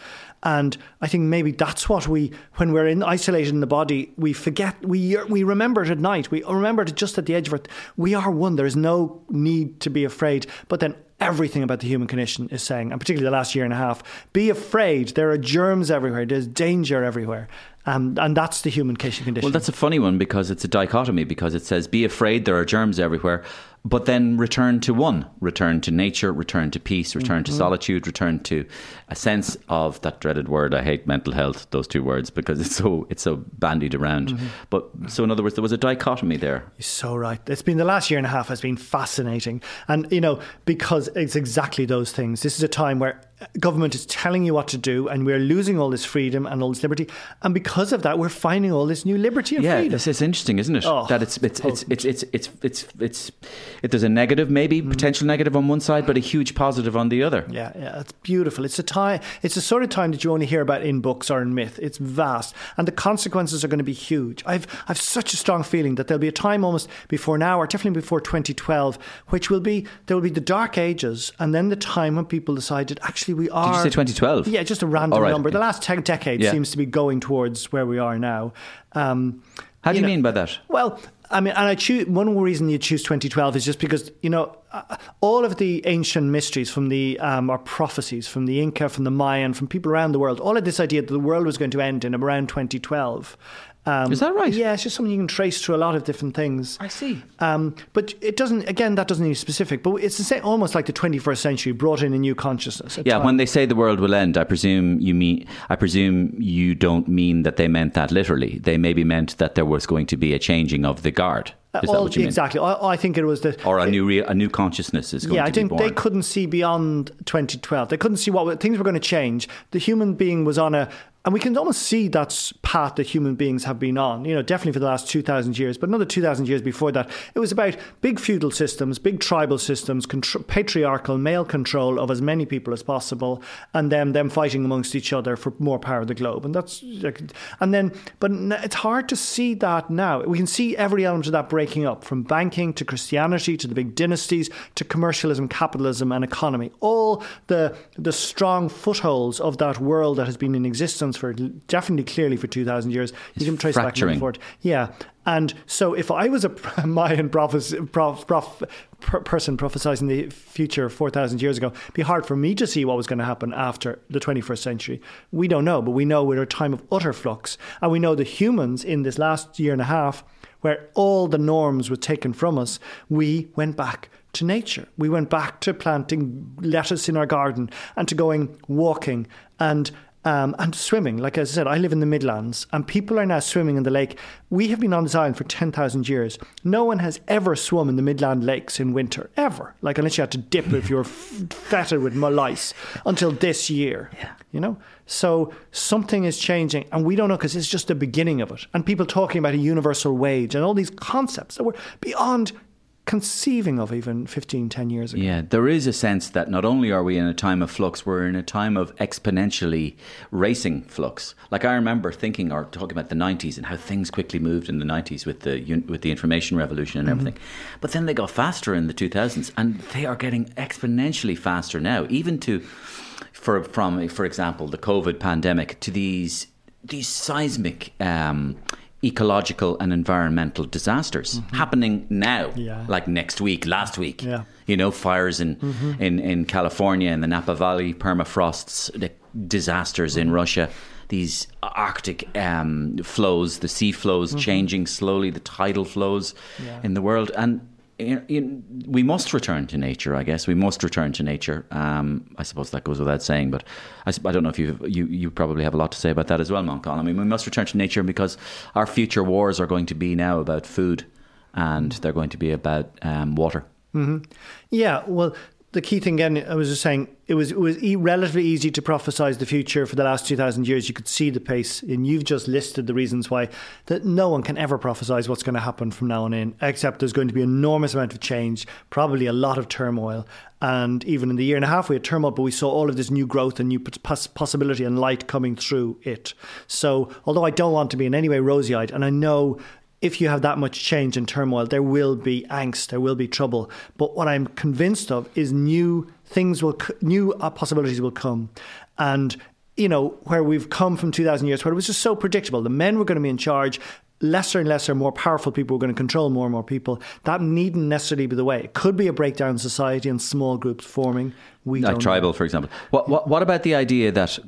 And I think maybe that's what we, when we're in isolated in the body, we forget, we, we remember it at night, we remember it just at the edge of it. We are one, there is no need to be afraid. But then everything about the human condition is saying, and particularly the last year and a half, be afraid. There are germs everywhere. There's danger everywhere. Um, and that's the human condition. Well, that's a funny one because it's a dichotomy because it says, be afraid, there are germs everywhere, but then return to one. Return to nature, return to peace, return to Mhm. solitude, return to a sense of that dreaded word. I hate mental health, those two words, because it's so it's so bandied around. Mhm. But so, in other words, there was a dichotomy there. You're so right. It's been the last year and a half has been fascinating. And, you know, because it's exactly those things. This is a time where government is telling you what to do, and we're losing all this freedom and all this liberty. And because of that, we're finding all this new liberty and yeah, freedom. Yeah, it's interesting, isn't it? Oh, that it's it's it's, oh. it's it's it's it's it's it, there's a negative, maybe mm. potential negative on one side, but a huge positive on the other. Yeah, yeah, it's beautiful. It's a time. It's the sort of time that you only hear about in books or in myth. It's vast, and the consequences are going to be huge. I've I've such a strong feeling that there'll be a time almost before now, or definitely before 2012, which will be there will be the dark ages, and then the time when people decided actually we are. Did you say 2012? Yeah, just a random right, number. okay. The last ten decade Yeah. seems to be going towards where we are now. Um, How do you know- mean by that? well, I mean, and I choose one reason you choose 2012 is just because you know uh, all of the ancient mysteries from the um, or prophecies from the Inca, from the Mayan, from people around the world, all of this idea that the world was going to end in around 2012. Um, Is that right? Yeah, it's just something you can trace through a lot of different things. I see. Um, but it doesn't. Again, that doesn't need specific. But it's the same, almost like the 21st century brought in a new consciousness. Yeah, time. when they say the world will end, I presume you mean I presume you don't mean that they meant that literally. They maybe meant that there was going to be a changing of the guard. Is that All- what you mean? exactly. I, I think it was the Or a new re- a new consciousness is going to yeah, to I think born. they couldn't see beyond 2012. They couldn't see what things were going to change. The human being was on a, and we can almost see that path that human beings have been on. You know, definitely for the last 2,000 years, but another 2,000 years before that, it was about big feudal systems, big tribal systems, contr- patriarchal male control of as many people as possible, and then them fighting amongst each other for more power of the globe. And that's, and then, but it's hard to see that now. We can see every element of that breaking up from banking to Christianity to the big dynasties to commercialism, capitalism, and economy. All the the strong footholds of that world that has been in existence for definitely clearly for two thousand years. You can trace fracturing. back forward. Yeah. And so, if I was a Mayan prophes- prof, prof, per- person prophesizing the future 4,000 years ago, it'd be hard for me to see what was going to happen after the 21st century. We don't know, but we know we're a time of utter flux. And we know the humans in this last year and a half, where all the norms were taken from us, we went back to nature. We went back to planting lettuce in our garden and to going walking and um, and swimming. Like I said, I live in the Midlands, and people are now swimming in the lake. We have been on this island for 10,000 years. No one has ever swum in the Midland lakes in winter, ever. Like, unless you had to dip if you were f- fetid with lice until this year. Yeah. You know? So something is changing, and we don't know because it's just the beginning of it. And people talking about a universal wage and all these concepts that were beyond conceiving of even 15, 10 years ago. Yeah, there is a sense that not only are we in a time of flux, we're in a time of exponentially racing flux. Like I remember thinking or talking about the 90s and how things quickly moved in the 90s with the with the information revolution and everything. But then they got faster in the 2000s and they are getting exponentially faster now, even to for from for example, the COVID pandemic to these these seismic um, ecological and environmental disasters mm-hmm. happening now, Yeah. like next week, last week. Yeah. You know, fires in, mm-hmm. in, in California, in the Napa Valley, permafrosts, the disasters in mm-hmm. Russia, these Arctic um, flows, the sea flows changing slowly, the tidal flows in the world. And you- we must return to nature, I guess. We must return to nature. Um, I suppose that goes without saying, but I, I don't know if you you probably have a lot to say about that as well, Manchan. I mean, we must return to nature because our future wars are going to be now about food, and they're going to be about um, water. Yeah, well, the key thing again, I was just saying, it was it was e- relatively easy to prophesize the future for the last two thousand years. You could see the pace, and you've just listed the reasons why that no one can ever prophesize what's going to happen from now on in, except there's going to be enormous amount of change, probably a lot of turmoil, and even in the year and a half we had turmoil, but we saw all of this new growth and new pos- possibility and light coming through it. So, although I don't want to be in any way rosy-eyed, and I know if you have that much change and turmoil, there will be angst, there will be trouble. But what I'm convinced of is new things will, new uh, possibilities will come. And, you know, where we've come from 2,000 years, where it was just so predictable, the men were going to be in charge. Lesser and lesser, more powerful people were going to control more and more people. That needn't necessarily be the way. It could be a breakdown in society and small groups forming. We like tribal, know. for example. What, what what about the idea that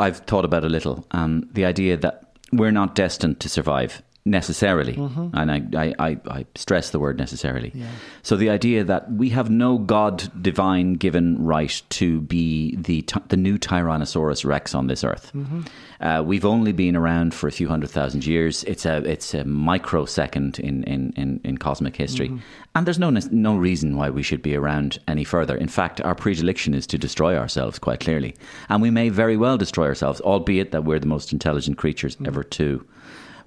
I've thought about a little? Um, the idea that we're not destined to survive necessarily, Mm-hmm. and I, I, I, stress the word necessarily. So the idea that we have no God divine given right to be the the new Tyrannosaurus Rex on this earth. Mm-hmm. Uh, we've only been around for a few hundred thousand years. It's a it's a microsecond in in, in, in cosmic history, Mm-hmm. and there's no no reason why we should be around any further. In fact, our predilection is to destroy ourselves quite clearly, and we may very well destroy ourselves, albeit that we're the most intelligent creatures Mm-hmm. ever to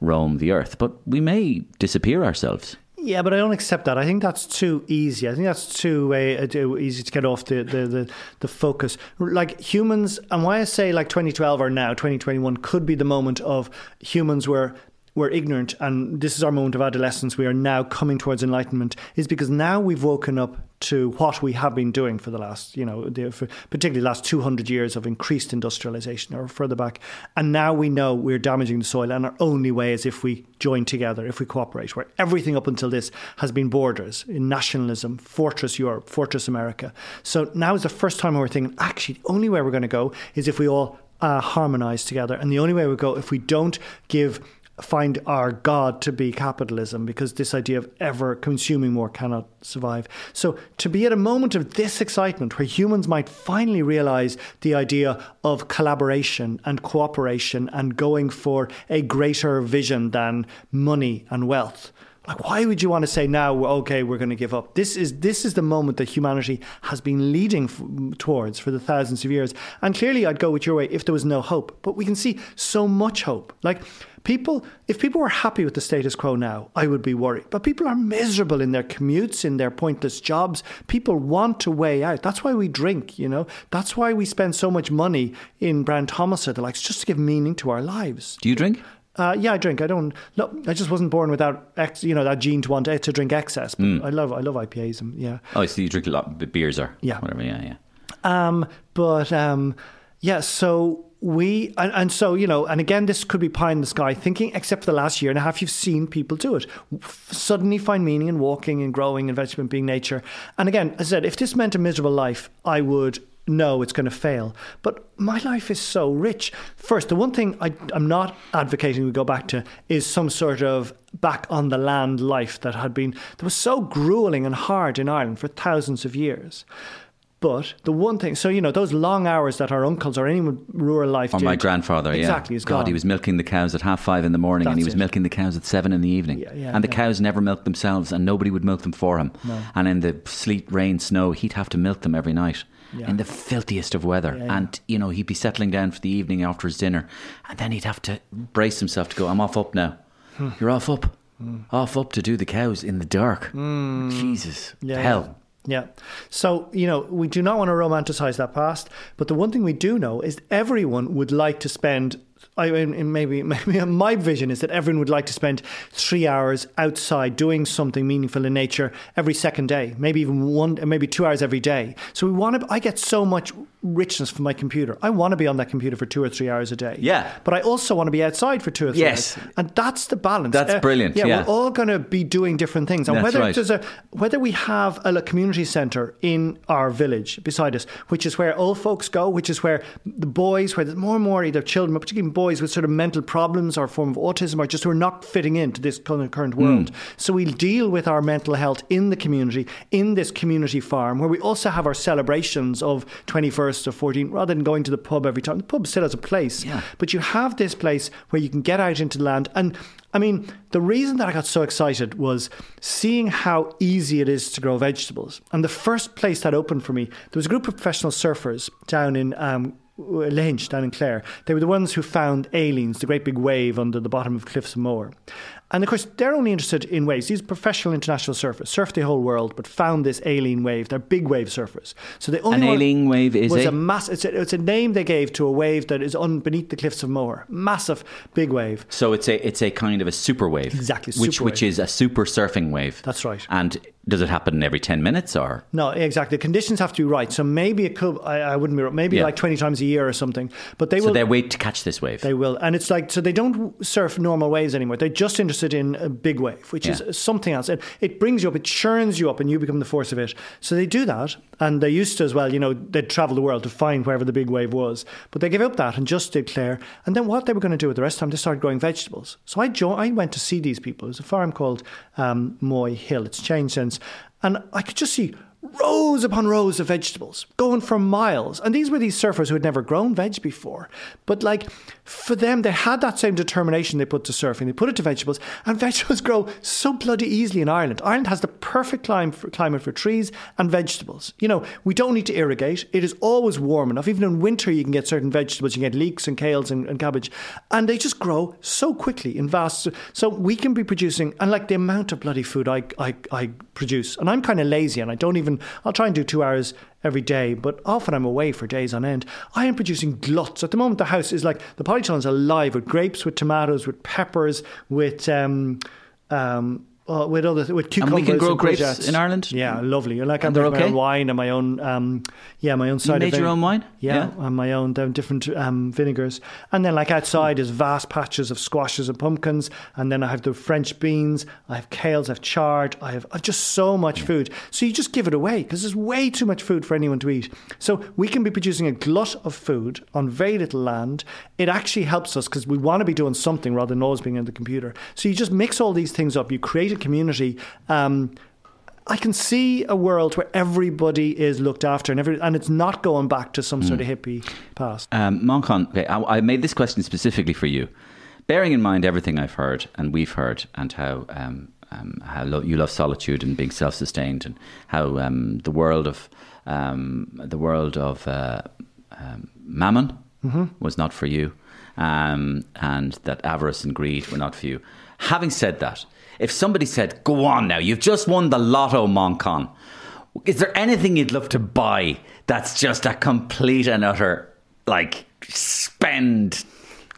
roam the earth. But we may disappear ourselves. Yeah, but I don't accept that. I think that's too easy. I think that's too, uh, too easy to get off the, the, the, the focus. Like humans, and why I say like 2012 or now, 2021 could be the moment of humans where we're ignorant and this is our moment of adolescence, we are now coming towards enlightenment, is because now we've woken up to what we have been doing for the last, you know, the, particularly last 200 years of increased industrialization or further back. And now we know we're damaging the soil, and our only way is if we join together, if we cooperate, where everything up until this has been borders in nationalism, fortress Europe, fortress America. So now is the first time we're thinking, actually, the only way we're going to go is if we all uh, harmonize together. And the only way we go, if we don't give find our God to be capitalism because this idea of ever consuming more cannot survive. So, to be at a moment of this excitement where humans might finally realize the idea of collaboration and cooperation and going for a greater vision than money and wealth. Like, why would you want to say now, okay, we're going to give up? This is this is the moment that humanity has been leading f- towards for the thousands of years. And clearly, I'd go with your way if there was no hope. But we can see so much hope. Like people, if people were happy with the status quo now, I would be worried. But people are miserable in their commutes, in their pointless jobs. People want to weigh out. That's why we drink. You know, that's why we spend so much money in Brown Thomas or the likes, just to give meaning to our lives. Do you drink? Uh, yeah, I drink. I don't. No, I just wasn't born without ex, you know that gene to want to drink excess. But I love, I love IPAs. And, yeah. Oh, so you drink a lot of beers or Yeah. whatever. Yeah, yeah. Um, but um, yeah, so we and, and so you know, and again, this could be pie in the sky thinking. Except for the last year and a half, you've seen people do it. F- suddenly find meaning in walking and growing and vegetable being nature. And again, as I said, if this meant a miserable life, I would know it's going to fail. But my life is so rich. First, the one thing I, I'm not advocating we go back to is some sort of back on the land life that had been that was so grueling and hard in Ireland for thousands of years. But the one thing, so you know, those long hours that our uncles or anyone rural life Or did, my grandfather, yeah. exactly, is God, gone. he was milking the cows at half five in the morning and he was it. milking the cows at seven in the evening. Yeah, yeah, and the yeah. cows never milked themselves and nobody would milk them for him. no. And in the sleet, rain, snow, he'd have to milk them every night. Yeah. In the filthiest of weather. Yeah, yeah. And, you know, he'd be settling down for the evening after his dinner. And then he'd have to brace himself to go, I'm off up now. Hmm. You're off up. Off up to do the cows in the dark. Jesus. Hmm. Yeah, Hell. Yeah. So, you know, we do not want to romanticize that past, but the one thing we do know is everyone would like to spend I mean, maybe, maybe my vision is that everyone would like to spend three hours outside doing something meaningful in nature every second day, maybe even one, maybe two hours every day. So we want to. I get so much richness for my computer. I want to be on that computer for two or three hours a day. Yeah. but I also want to be outside for two or three Yes. hours, and that's the balance. That's uh, brilliant, Yeah, yeah. we're all going to be doing different things, and That's whether right. there's a whether we have a, community centre in our village beside us, which is where old folks go, which is where the boys, where there's more and more either children, but particularly boys with sort of mental problems or a form of autism, or just who are not fitting into this current current world. So we'll deal with our mental health in the community, in this community farm, where we also have our celebrations of 21st or 14, rather than going to the pub every time. The pub still has a place, Yeah. but you have this place where you can get out into the land. And I mean, the reason that I got so excited was seeing how easy it is to grow vegetables. And the first place that opened for me, there was a group of professional surfers down in um, Lahinch, down in Clare. They were the ones who found Aileens, the great big wave under the bottom of Cliffs of Moher. And of course, they're only interested in waves. These professional international surfers surf the whole world, but found this Aileen wave. They're big wave surfers. So the only An Aileen wave is was a- a mass. It's a, it's a name they gave to a wave that is un, beneath the cliffs of Moher. Massive, big wave. So it's a it's a kind of a super wave, Exactly, which super which wave. is a super surfing wave. That's right. And does it happen every ten minutes or? No, exactly. The conditions have to be right. So maybe it could. I, I wouldn't be. right, Maybe Yeah. like twenty times a year or something. But they So will. they wait to catch this wave. They will, and it's like so they don't surf normal waves anymore. They're just interested in a big wave, which Yeah. is something else. and it brings you up, it churns you up, and you become the force of it. So they do that, and they used to as well. You know, they'd travel the world to find wherever the big wave was, but they gave up that and just did Clare. And then what they were going to do with the rest of the time, they started growing vegetables. So I jo- I went to see these people. There's a farm called um, Moy Hill. It's changed since, and I could just see rows upon rows of vegetables going for miles. And these were these surfers who had never grown veg before. But like for them, they had that same determination they put to surfing. They put it to vegetables, and vegetables grow so bloody easily in Ireland. Ireland has the perfect clim- for, climate for trees and vegetables. You know, we don't need to irrigate. It is always warm enough. Even in winter, you can get certain vegetables. You can get leeks and kales and, and cabbage, and they just grow so quickly in vast. So we can be producing, and like the amount of bloody food I I, I produce, and I'm kind of lazy, and I don't even even, I'll try and do two hours every day, but often I'm away for days on end. I am producing gluts. At the moment, the house is like, the polytunnel's alive with grapes, with tomatoes, with peppers, with, um, um, uh, with other with And cucumbers we can grow grapes courgettes. in Ireland? Yeah, lovely. Like I And they're make my okay? own wine and my own, um, yeah, my own cider. made your own wine? Yeah, Yeah. and my own different um, vinegars. And then like outside is vast patches of squashes and pumpkins. And then I have the French beans. I have kales. I have chard. I have I've just so much food. So you just give it away because there's way too much food for anyone to eat. So we can be producing a glut of food on very little land. It actually helps us because we want to be doing something rather than always being in the computer. So you just mix all these things up. You create community. Um, I can see a world where everybody is looked after and every, and it's not going back to some sort of hippie past. Um, Manchan, okay, I, I made this question specifically for you, bearing in mind everything I've heard and we've heard, and how um, um, how lo- you love solitude and being self-sustained, and how um, the world of um, the world of uh, um, mammon was not for you, um, and that avarice and greed were not for you. Having said that, if somebody said, "Go on now, you've just won the lotto, Manchan," is there anything you'd love to buy that's just a complete and utter like spend?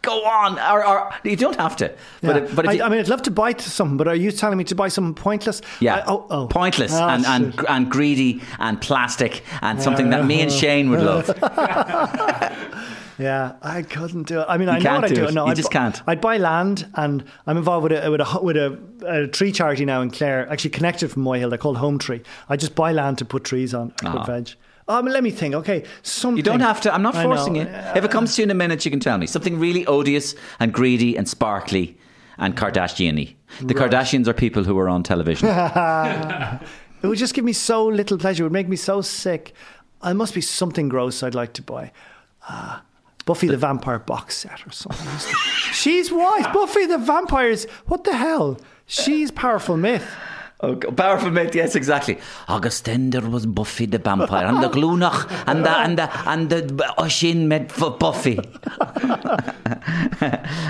Go on, or, or you don't have to. But Yeah. but I, you, I mean, I'd love to buy something, but are you telling me to buy something pointless? yeah, I- oh, oh. pointless Ah, and, and shit. and greedy and plastic and something that me and Shane would love. Yeah, I couldn't do it. I mean, I know what I do it. No, You I'd, just can't. I'd buy land, and I'm involved with a with a with a, a tree charity now in Clare, actually connected from Moyhill. They're called Home Tree. I just buy land to put trees on. I put Ah. veg. Um, let me think. Okay, something. You don't have to. I'm not forcing you. If it comes to you in a minute, you can tell me something really odious and greedy and sparkly and Kardashian-y. The Kardashians are people who are on television. It would just give me so little pleasure. It would make me so sick. It must be something gross I'd like to buy. Ah, Buffy the Vampire box set or something. She's wise. Buffy the Vampires. What the hell? She's powerful myth. Oh, g- powerful myth, yes, exactly. Augustender was Buffy the vampire, and the Glunach, and the and the and the Oshin met for Buffy.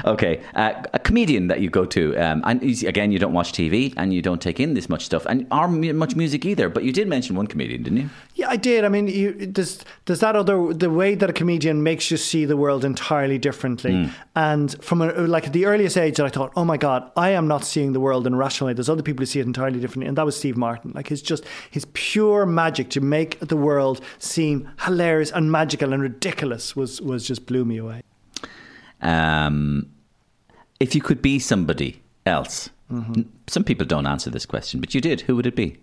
okay, uh, a comedian that you go to, um, and again, you don't watch TV and you don't take in this much stuff, and or mu- much music either. But you did mention one comedian, didn't you? Yeah, I did. I mean, you, does does that other the way that a comedian makes you see the world entirely differently? And from a, like the earliest age, that I thought, oh my god, I am not seeing the world in a rational way. There's other people who see it entirely differently, and that was Steve Martin. Like his just his pure magic to make the world seem hilarious and magical and ridiculous was was just blew me away. Um, if you could be somebody else, n- some people don't answer this question, but you did. Who would it be?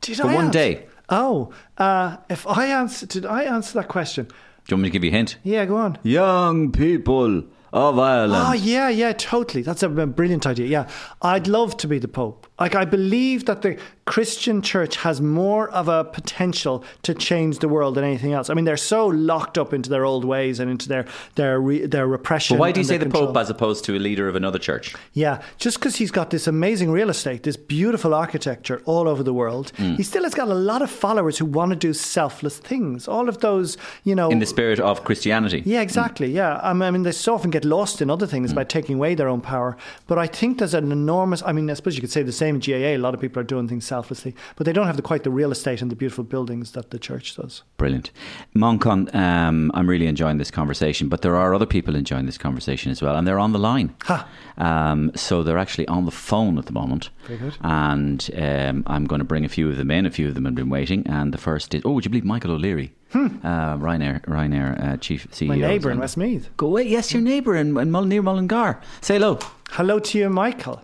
Did For I one answer- day. Oh, uh, if I answer, did I answer that question? Do you want me to give you a hint? Yeah, go on. Young people of Ireland. Oh yeah, yeah, totally. That's a brilliant idea. Yeah, I'd love to be the Pope. Like I believe that the Christian Church has more of a potential to change the world than anything else. I mean, they're so locked up into their old ways and into their their re, their repression. But why do you say the control. Pope as opposed to a leader of another church? Yeah, just because he's got this amazing real estate, this beautiful architecture all over the world, Hmm. he still has got a lot of followers who want to do selfless things. All of those, you know, In the spirit of Christianity. Yeah, exactly. Yeah, I mean, I mean, they so often get lost in other things Mm. by taking away their own power. But I think there's an enormous. I mean, I suppose you could say the same in GAA. A lot of people are doing things selflessly, but they don't have the, quite the real estate and the beautiful buildings that the church does. Brilliant. Manchan, um, I'm really enjoying this conversation, but there are other people enjoying this conversation as well, and they're on the line. Ha. Um, so they're actually on the phone at the moment. Very good. And um, I'm going to bring a few of them in. A few of them have been waiting. And the first is, oh, would you believe Michael O'Leary? Uh, Ryanair, Ryanair uh, chief CEO. Hmm. My neighbour in Westmeath. Go away. Yes, your neighbour in, in Mull- near Mullingar. Say hello. Hello to you, Michael.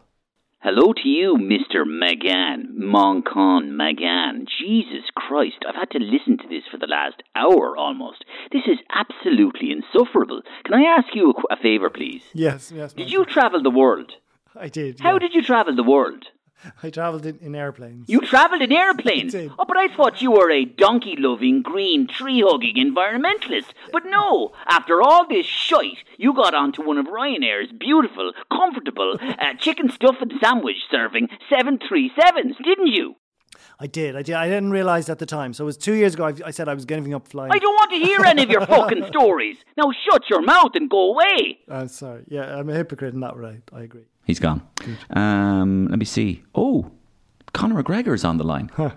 Hello to you, Mr. Magan, Manchan Magan. Jesus Christ, I've had to listen to this for the last hour almost. This is absolutely insufferable. Can I ask you a, qu- a favour, please? Yes, yes. Did you travel the world? I did. How yeah. did you travel the world? I travelled in, in airplanes. You travelled in airplanes. Oh, but I thought you were a donkey loving, green, tree hugging environmentalist. But no, after all this shite, you got onto one of Ryanair's beautiful, comfortable, uh, chicken stuffed sandwich serving 737s, didn't you? I did. I did. I didn't realise at the time. So it was two years ago. I, I said I was giving up flying. I don't want to hear any of your fucking stories. Now shut your mouth and go away. I'm sorry. Yeah, I'm a hypocrite in that way. I agree. He's gone. Um, let me see. Oh, Conor McGregor's on the line. Huh.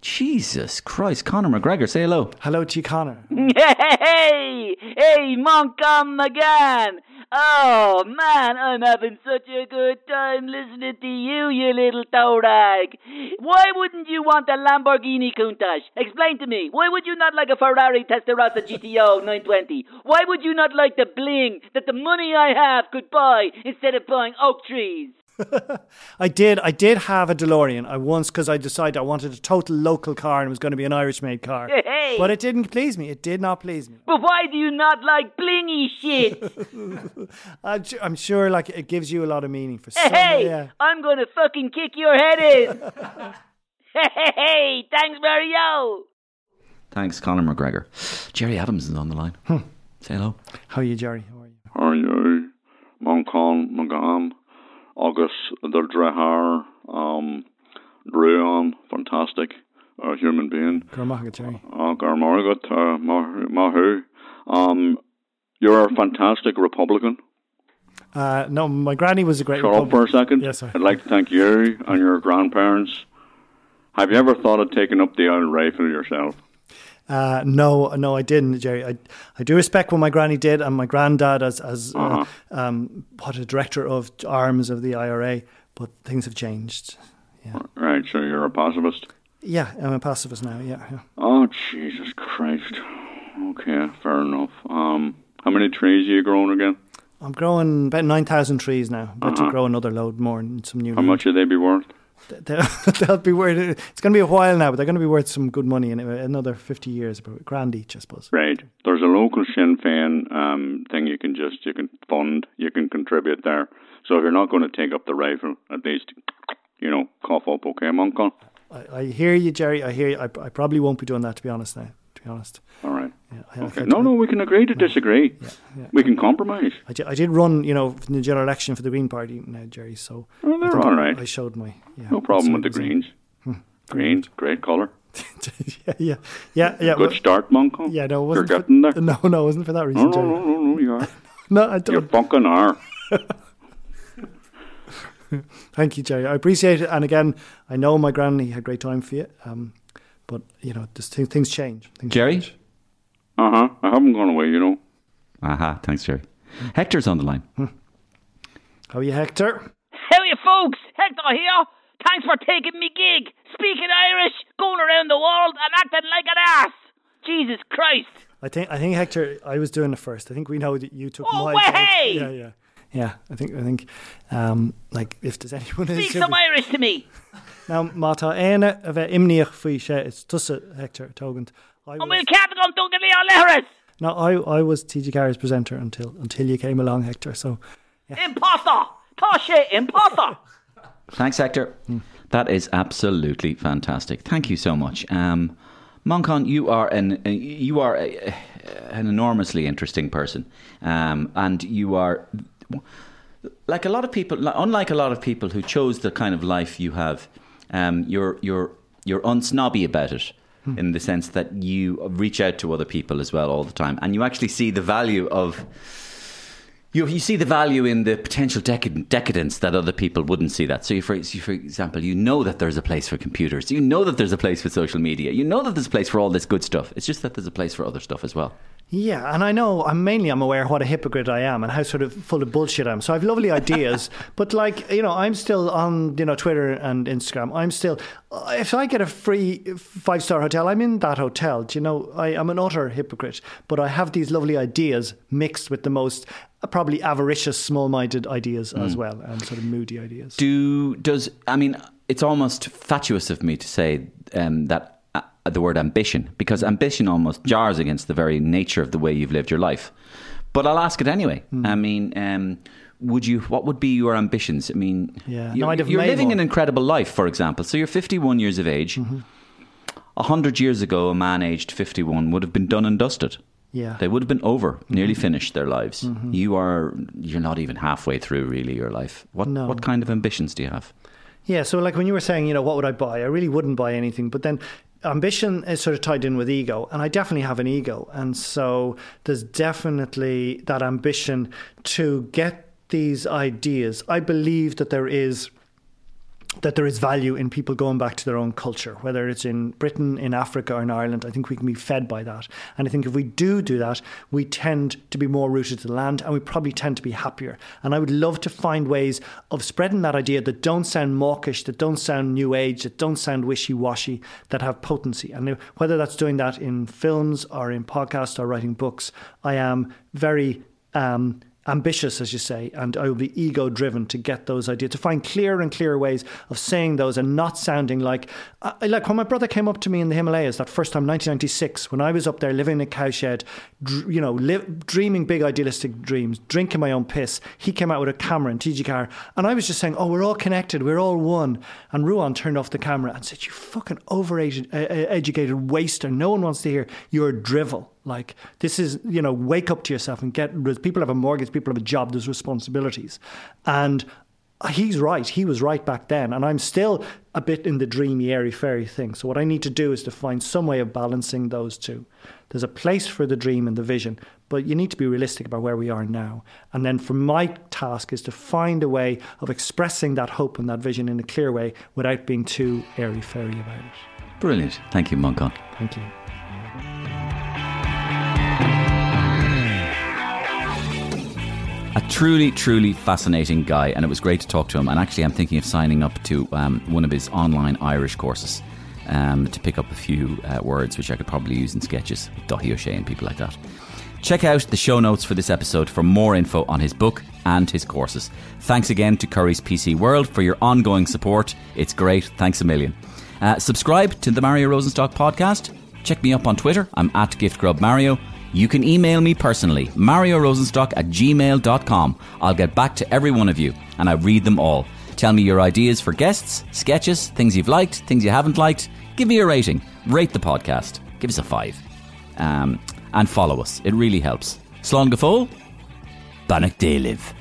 Jesus Christ, Conor McGregor, say hello. Hello to you, Conor. Hey, hey, Manchan Magan. Oh man, I'm having such a good time listening to you, you little toe rag. Why wouldn't you want a Lamborghini Countach? Explain to me. Why would you not like a Ferrari Testarossa GTO 920? Why would you not like the bling that the money I have could buy instead of buying oak trees? I did. I did have a DeLorean. I once because I decided I wanted a total local car and it was going to be an Irish-made car. Hey. But it didn't please me. It did not please me. But why do you not like blingy shit? I'm, su- I'm sure, like it gives you a lot of meaning for some. Hey, Yeah. I'm gonna fucking kick your head in. hey, hey, thanks, Mario. Thanks, Conor McGregor. Gerry Adams is on the line. Hmm. Say hello. How are you, Gerry? How are you? How are you? Manchan, Magan, August, the Drahar, um, Dreon, fantastic, uh, human being. Uh, Garmargot, uh, Mahu. Um, you're a fantastic Republican. Uh, no, my granny was a great. Shut up for a second. Yes, sir. I'd like to thank you and your grandparents. Have you ever thought of taking up the old rifle yourself? Uh, no, no, I didn't, Gerry. I, I do respect what my granny did, and my granddad as as uh, Uh-huh. um, what a director of arms of the IRA. But things have changed. Right, so you're a pacifist. Yeah, I'm a pacifist now. Yeah, yeah. Oh, Jesus Christ. Okay, fair enough. Um, how many trees are you growing again? I'm growing about nine thousand trees now. About to Uh-huh. grow another load more and some new. How much would they be worth? They'll, they'll be worth. It's going to be a while now, but they're going to be worth some good money in another fifty years, about grand each, I suppose. Right. There's a local Sinn Féin um, thing you can just you can fund, you can contribute there. So if you're not going to take up the rifle, at least you know cough up, okay, Manchan. I, I hear you, Gerry. I hear you. I, I probably won't be doing that, to be honest. Now, to be honest. All right. Yeah, I, I Okay. can't No, no, we can agree to disagree. yeah. We can compromise. I did, I did run, you know, in the general election for the Green Party now, Gerry. So Oh, I they're all right. I showed my yeah, No problem with the Greens. greens. Green, great colour. yeah, yeah, yeah, yeah. Good well- start, Manchan. yeah, no, it You're wasn't for, getting there. No, no, it wasn't for that reason, no, Gerry. no, no, no, you are. No, I don't. You're Bunking R. Thank you, Gerry. I appreciate it. And again, I know my granny had great time for you. Um, but you know, just th- things change. Things Gerry? change. Uh huh. I haven't gone away, you know. Aha, thanks, Gerry. Hector's on the line. How are you, Hector? How are you folks? Hector here. Thanks for taking me gig. Speaking Irish, going around the world and acting like an ass. Jesus Christ. I think I think Hector. I was doing it first. I think we know that you took Oh, my. way hey! Yeah, yeah, yeah. I think I think, um, like if there's anyone who's Speak some Irish to me. now mata éine a bheith imníoch faoi sé is tusa Hector Ó hEochagáin. I And was, we'll cat on Duncan Leo Lehrers. no, I I was TG4's presenter until until you came along, Hector. So Imposter. Tasha, imposter. Thanks, Hector. That is absolutely fantastic. Thank you so much. Um, Manchan, you are an uh, you are a, an enormously interesting person, um, and you are like a lot of people. Unlike a lot of people who chose the kind of life you have, um, you're you're you're unsnobby about it. Hmm. In the sense that you reach out to other people as well all the time, and you actually see the value of you, you see the value in the potential decad- decadence that other people wouldn't see that. So, you, for, you, for example, you know that there's a place for computers. You know that there's a place for social media. You know that there's a place for all this good stuff. It's just that there's a place for other stuff as well. Yeah, and I know I'm mainly I'm aware what a hypocrite I am and how sort of full of bullshit I am. So I've lovely ideas, but like you know, I'm still on you know Twitter and Instagram. I'm still if I get a free five star hotel, I'm in that hotel. Do you know? I am an utter hypocrite, but I have these lovely ideas mixed with the most uh, probably avaricious, small minded ideas as well, and sort of moody ideas. Do does I mean it's almost fatuous of me to say um, that uh, the word ambition because ambition almost jars against the very nature of the way you've lived your life. But I'll ask it anyway. I mean, um, would you? What would be your ambitions? I mean, Yeah. you're, No, you're living one. an incredible life. For example, so you're 51 years of age. A hundred years ago, a man aged 51 would have been done and dusted. Yeah. They would have been over, mm-hmm. nearly finished their lives. Mm-hmm. You are you're not even halfway through really your life. What No. what kind of ambitions do you have? Yeah, so like when you were saying, you know, what would I buy? I really wouldn't buy anything. But then ambition is sort of tied in with ego, and I definitely have an ego. And so there's definitely that ambition to get these ideas. I believe that there is that there is value in people going back to their own culture, whether it's in Britain, in Africa, or in Ireland. I think we can be fed by that. And I think if we do do that, we tend to be more rooted to the land and we probably tend to be happier. And I would love to find ways of spreading that idea that don't sound mawkish, that don't sound new age, that don't sound wishy washy, that have potency. And whether that's doing that in films or in podcasts or writing books, I am very. Um, ambitious, as you say, and I will be ego driven to get those ideas, to find clearer and clearer ways of saying those and not sounding like, uh, like when my brother came up to me in the Himalayas that first time, 1996, when I was up there living in a cowshed, dr- you know, li- dreaming big idealistic dreams, drinking my own piss. He came out with a camera and TG4, and I was just saying, oh, we're all connected, we're all one. And Ruan turned off the camera and said, you fucking overeducated uh, waster, no one wants to hear your drivel. Like this is, you know, wake up to yourself and get. People have a mortgage. People have a job. There's responsibilities, and he's right. He was right back then, and I'm still a bit in the dreamy, airy fairy thing. So what I need to do is to find some way of balancing those two. There's a place for the dream and the vision, but you need to be realistic about where we are now. And then for my task is to find a way of expressing that hope and that vision in a clear way without being too airy fairy about it. Brilliant. Thank you, Manchan. Thank you. A truly, truly fascinating guy, and it was great to talk to him. And actually, I'm thinking of signing up to um, one of his online Irish courses um, to pick up a few uh, words which I could probably use in sketches with Ó Sé and people like that. Check out the show notes for this episode for more info on his book and his courses. Thanks again to Currys PC World for your ongoing support. It's great. Thanks a million. Uh, subscribe to the Mario Rosenstock podcast. Check me up on Twitter. I'm at GiftGrubMario. You can email me personally, mariorosenstock at gmail.com. I'll get back to every one of you and I read them all. Tell me your ideas for guests, sketches, things you've liked, things you haven't liked. Give me a rating. Rate the podcast. Give us a five. Um, and follow us. It really helps. Slán Bannock Day live.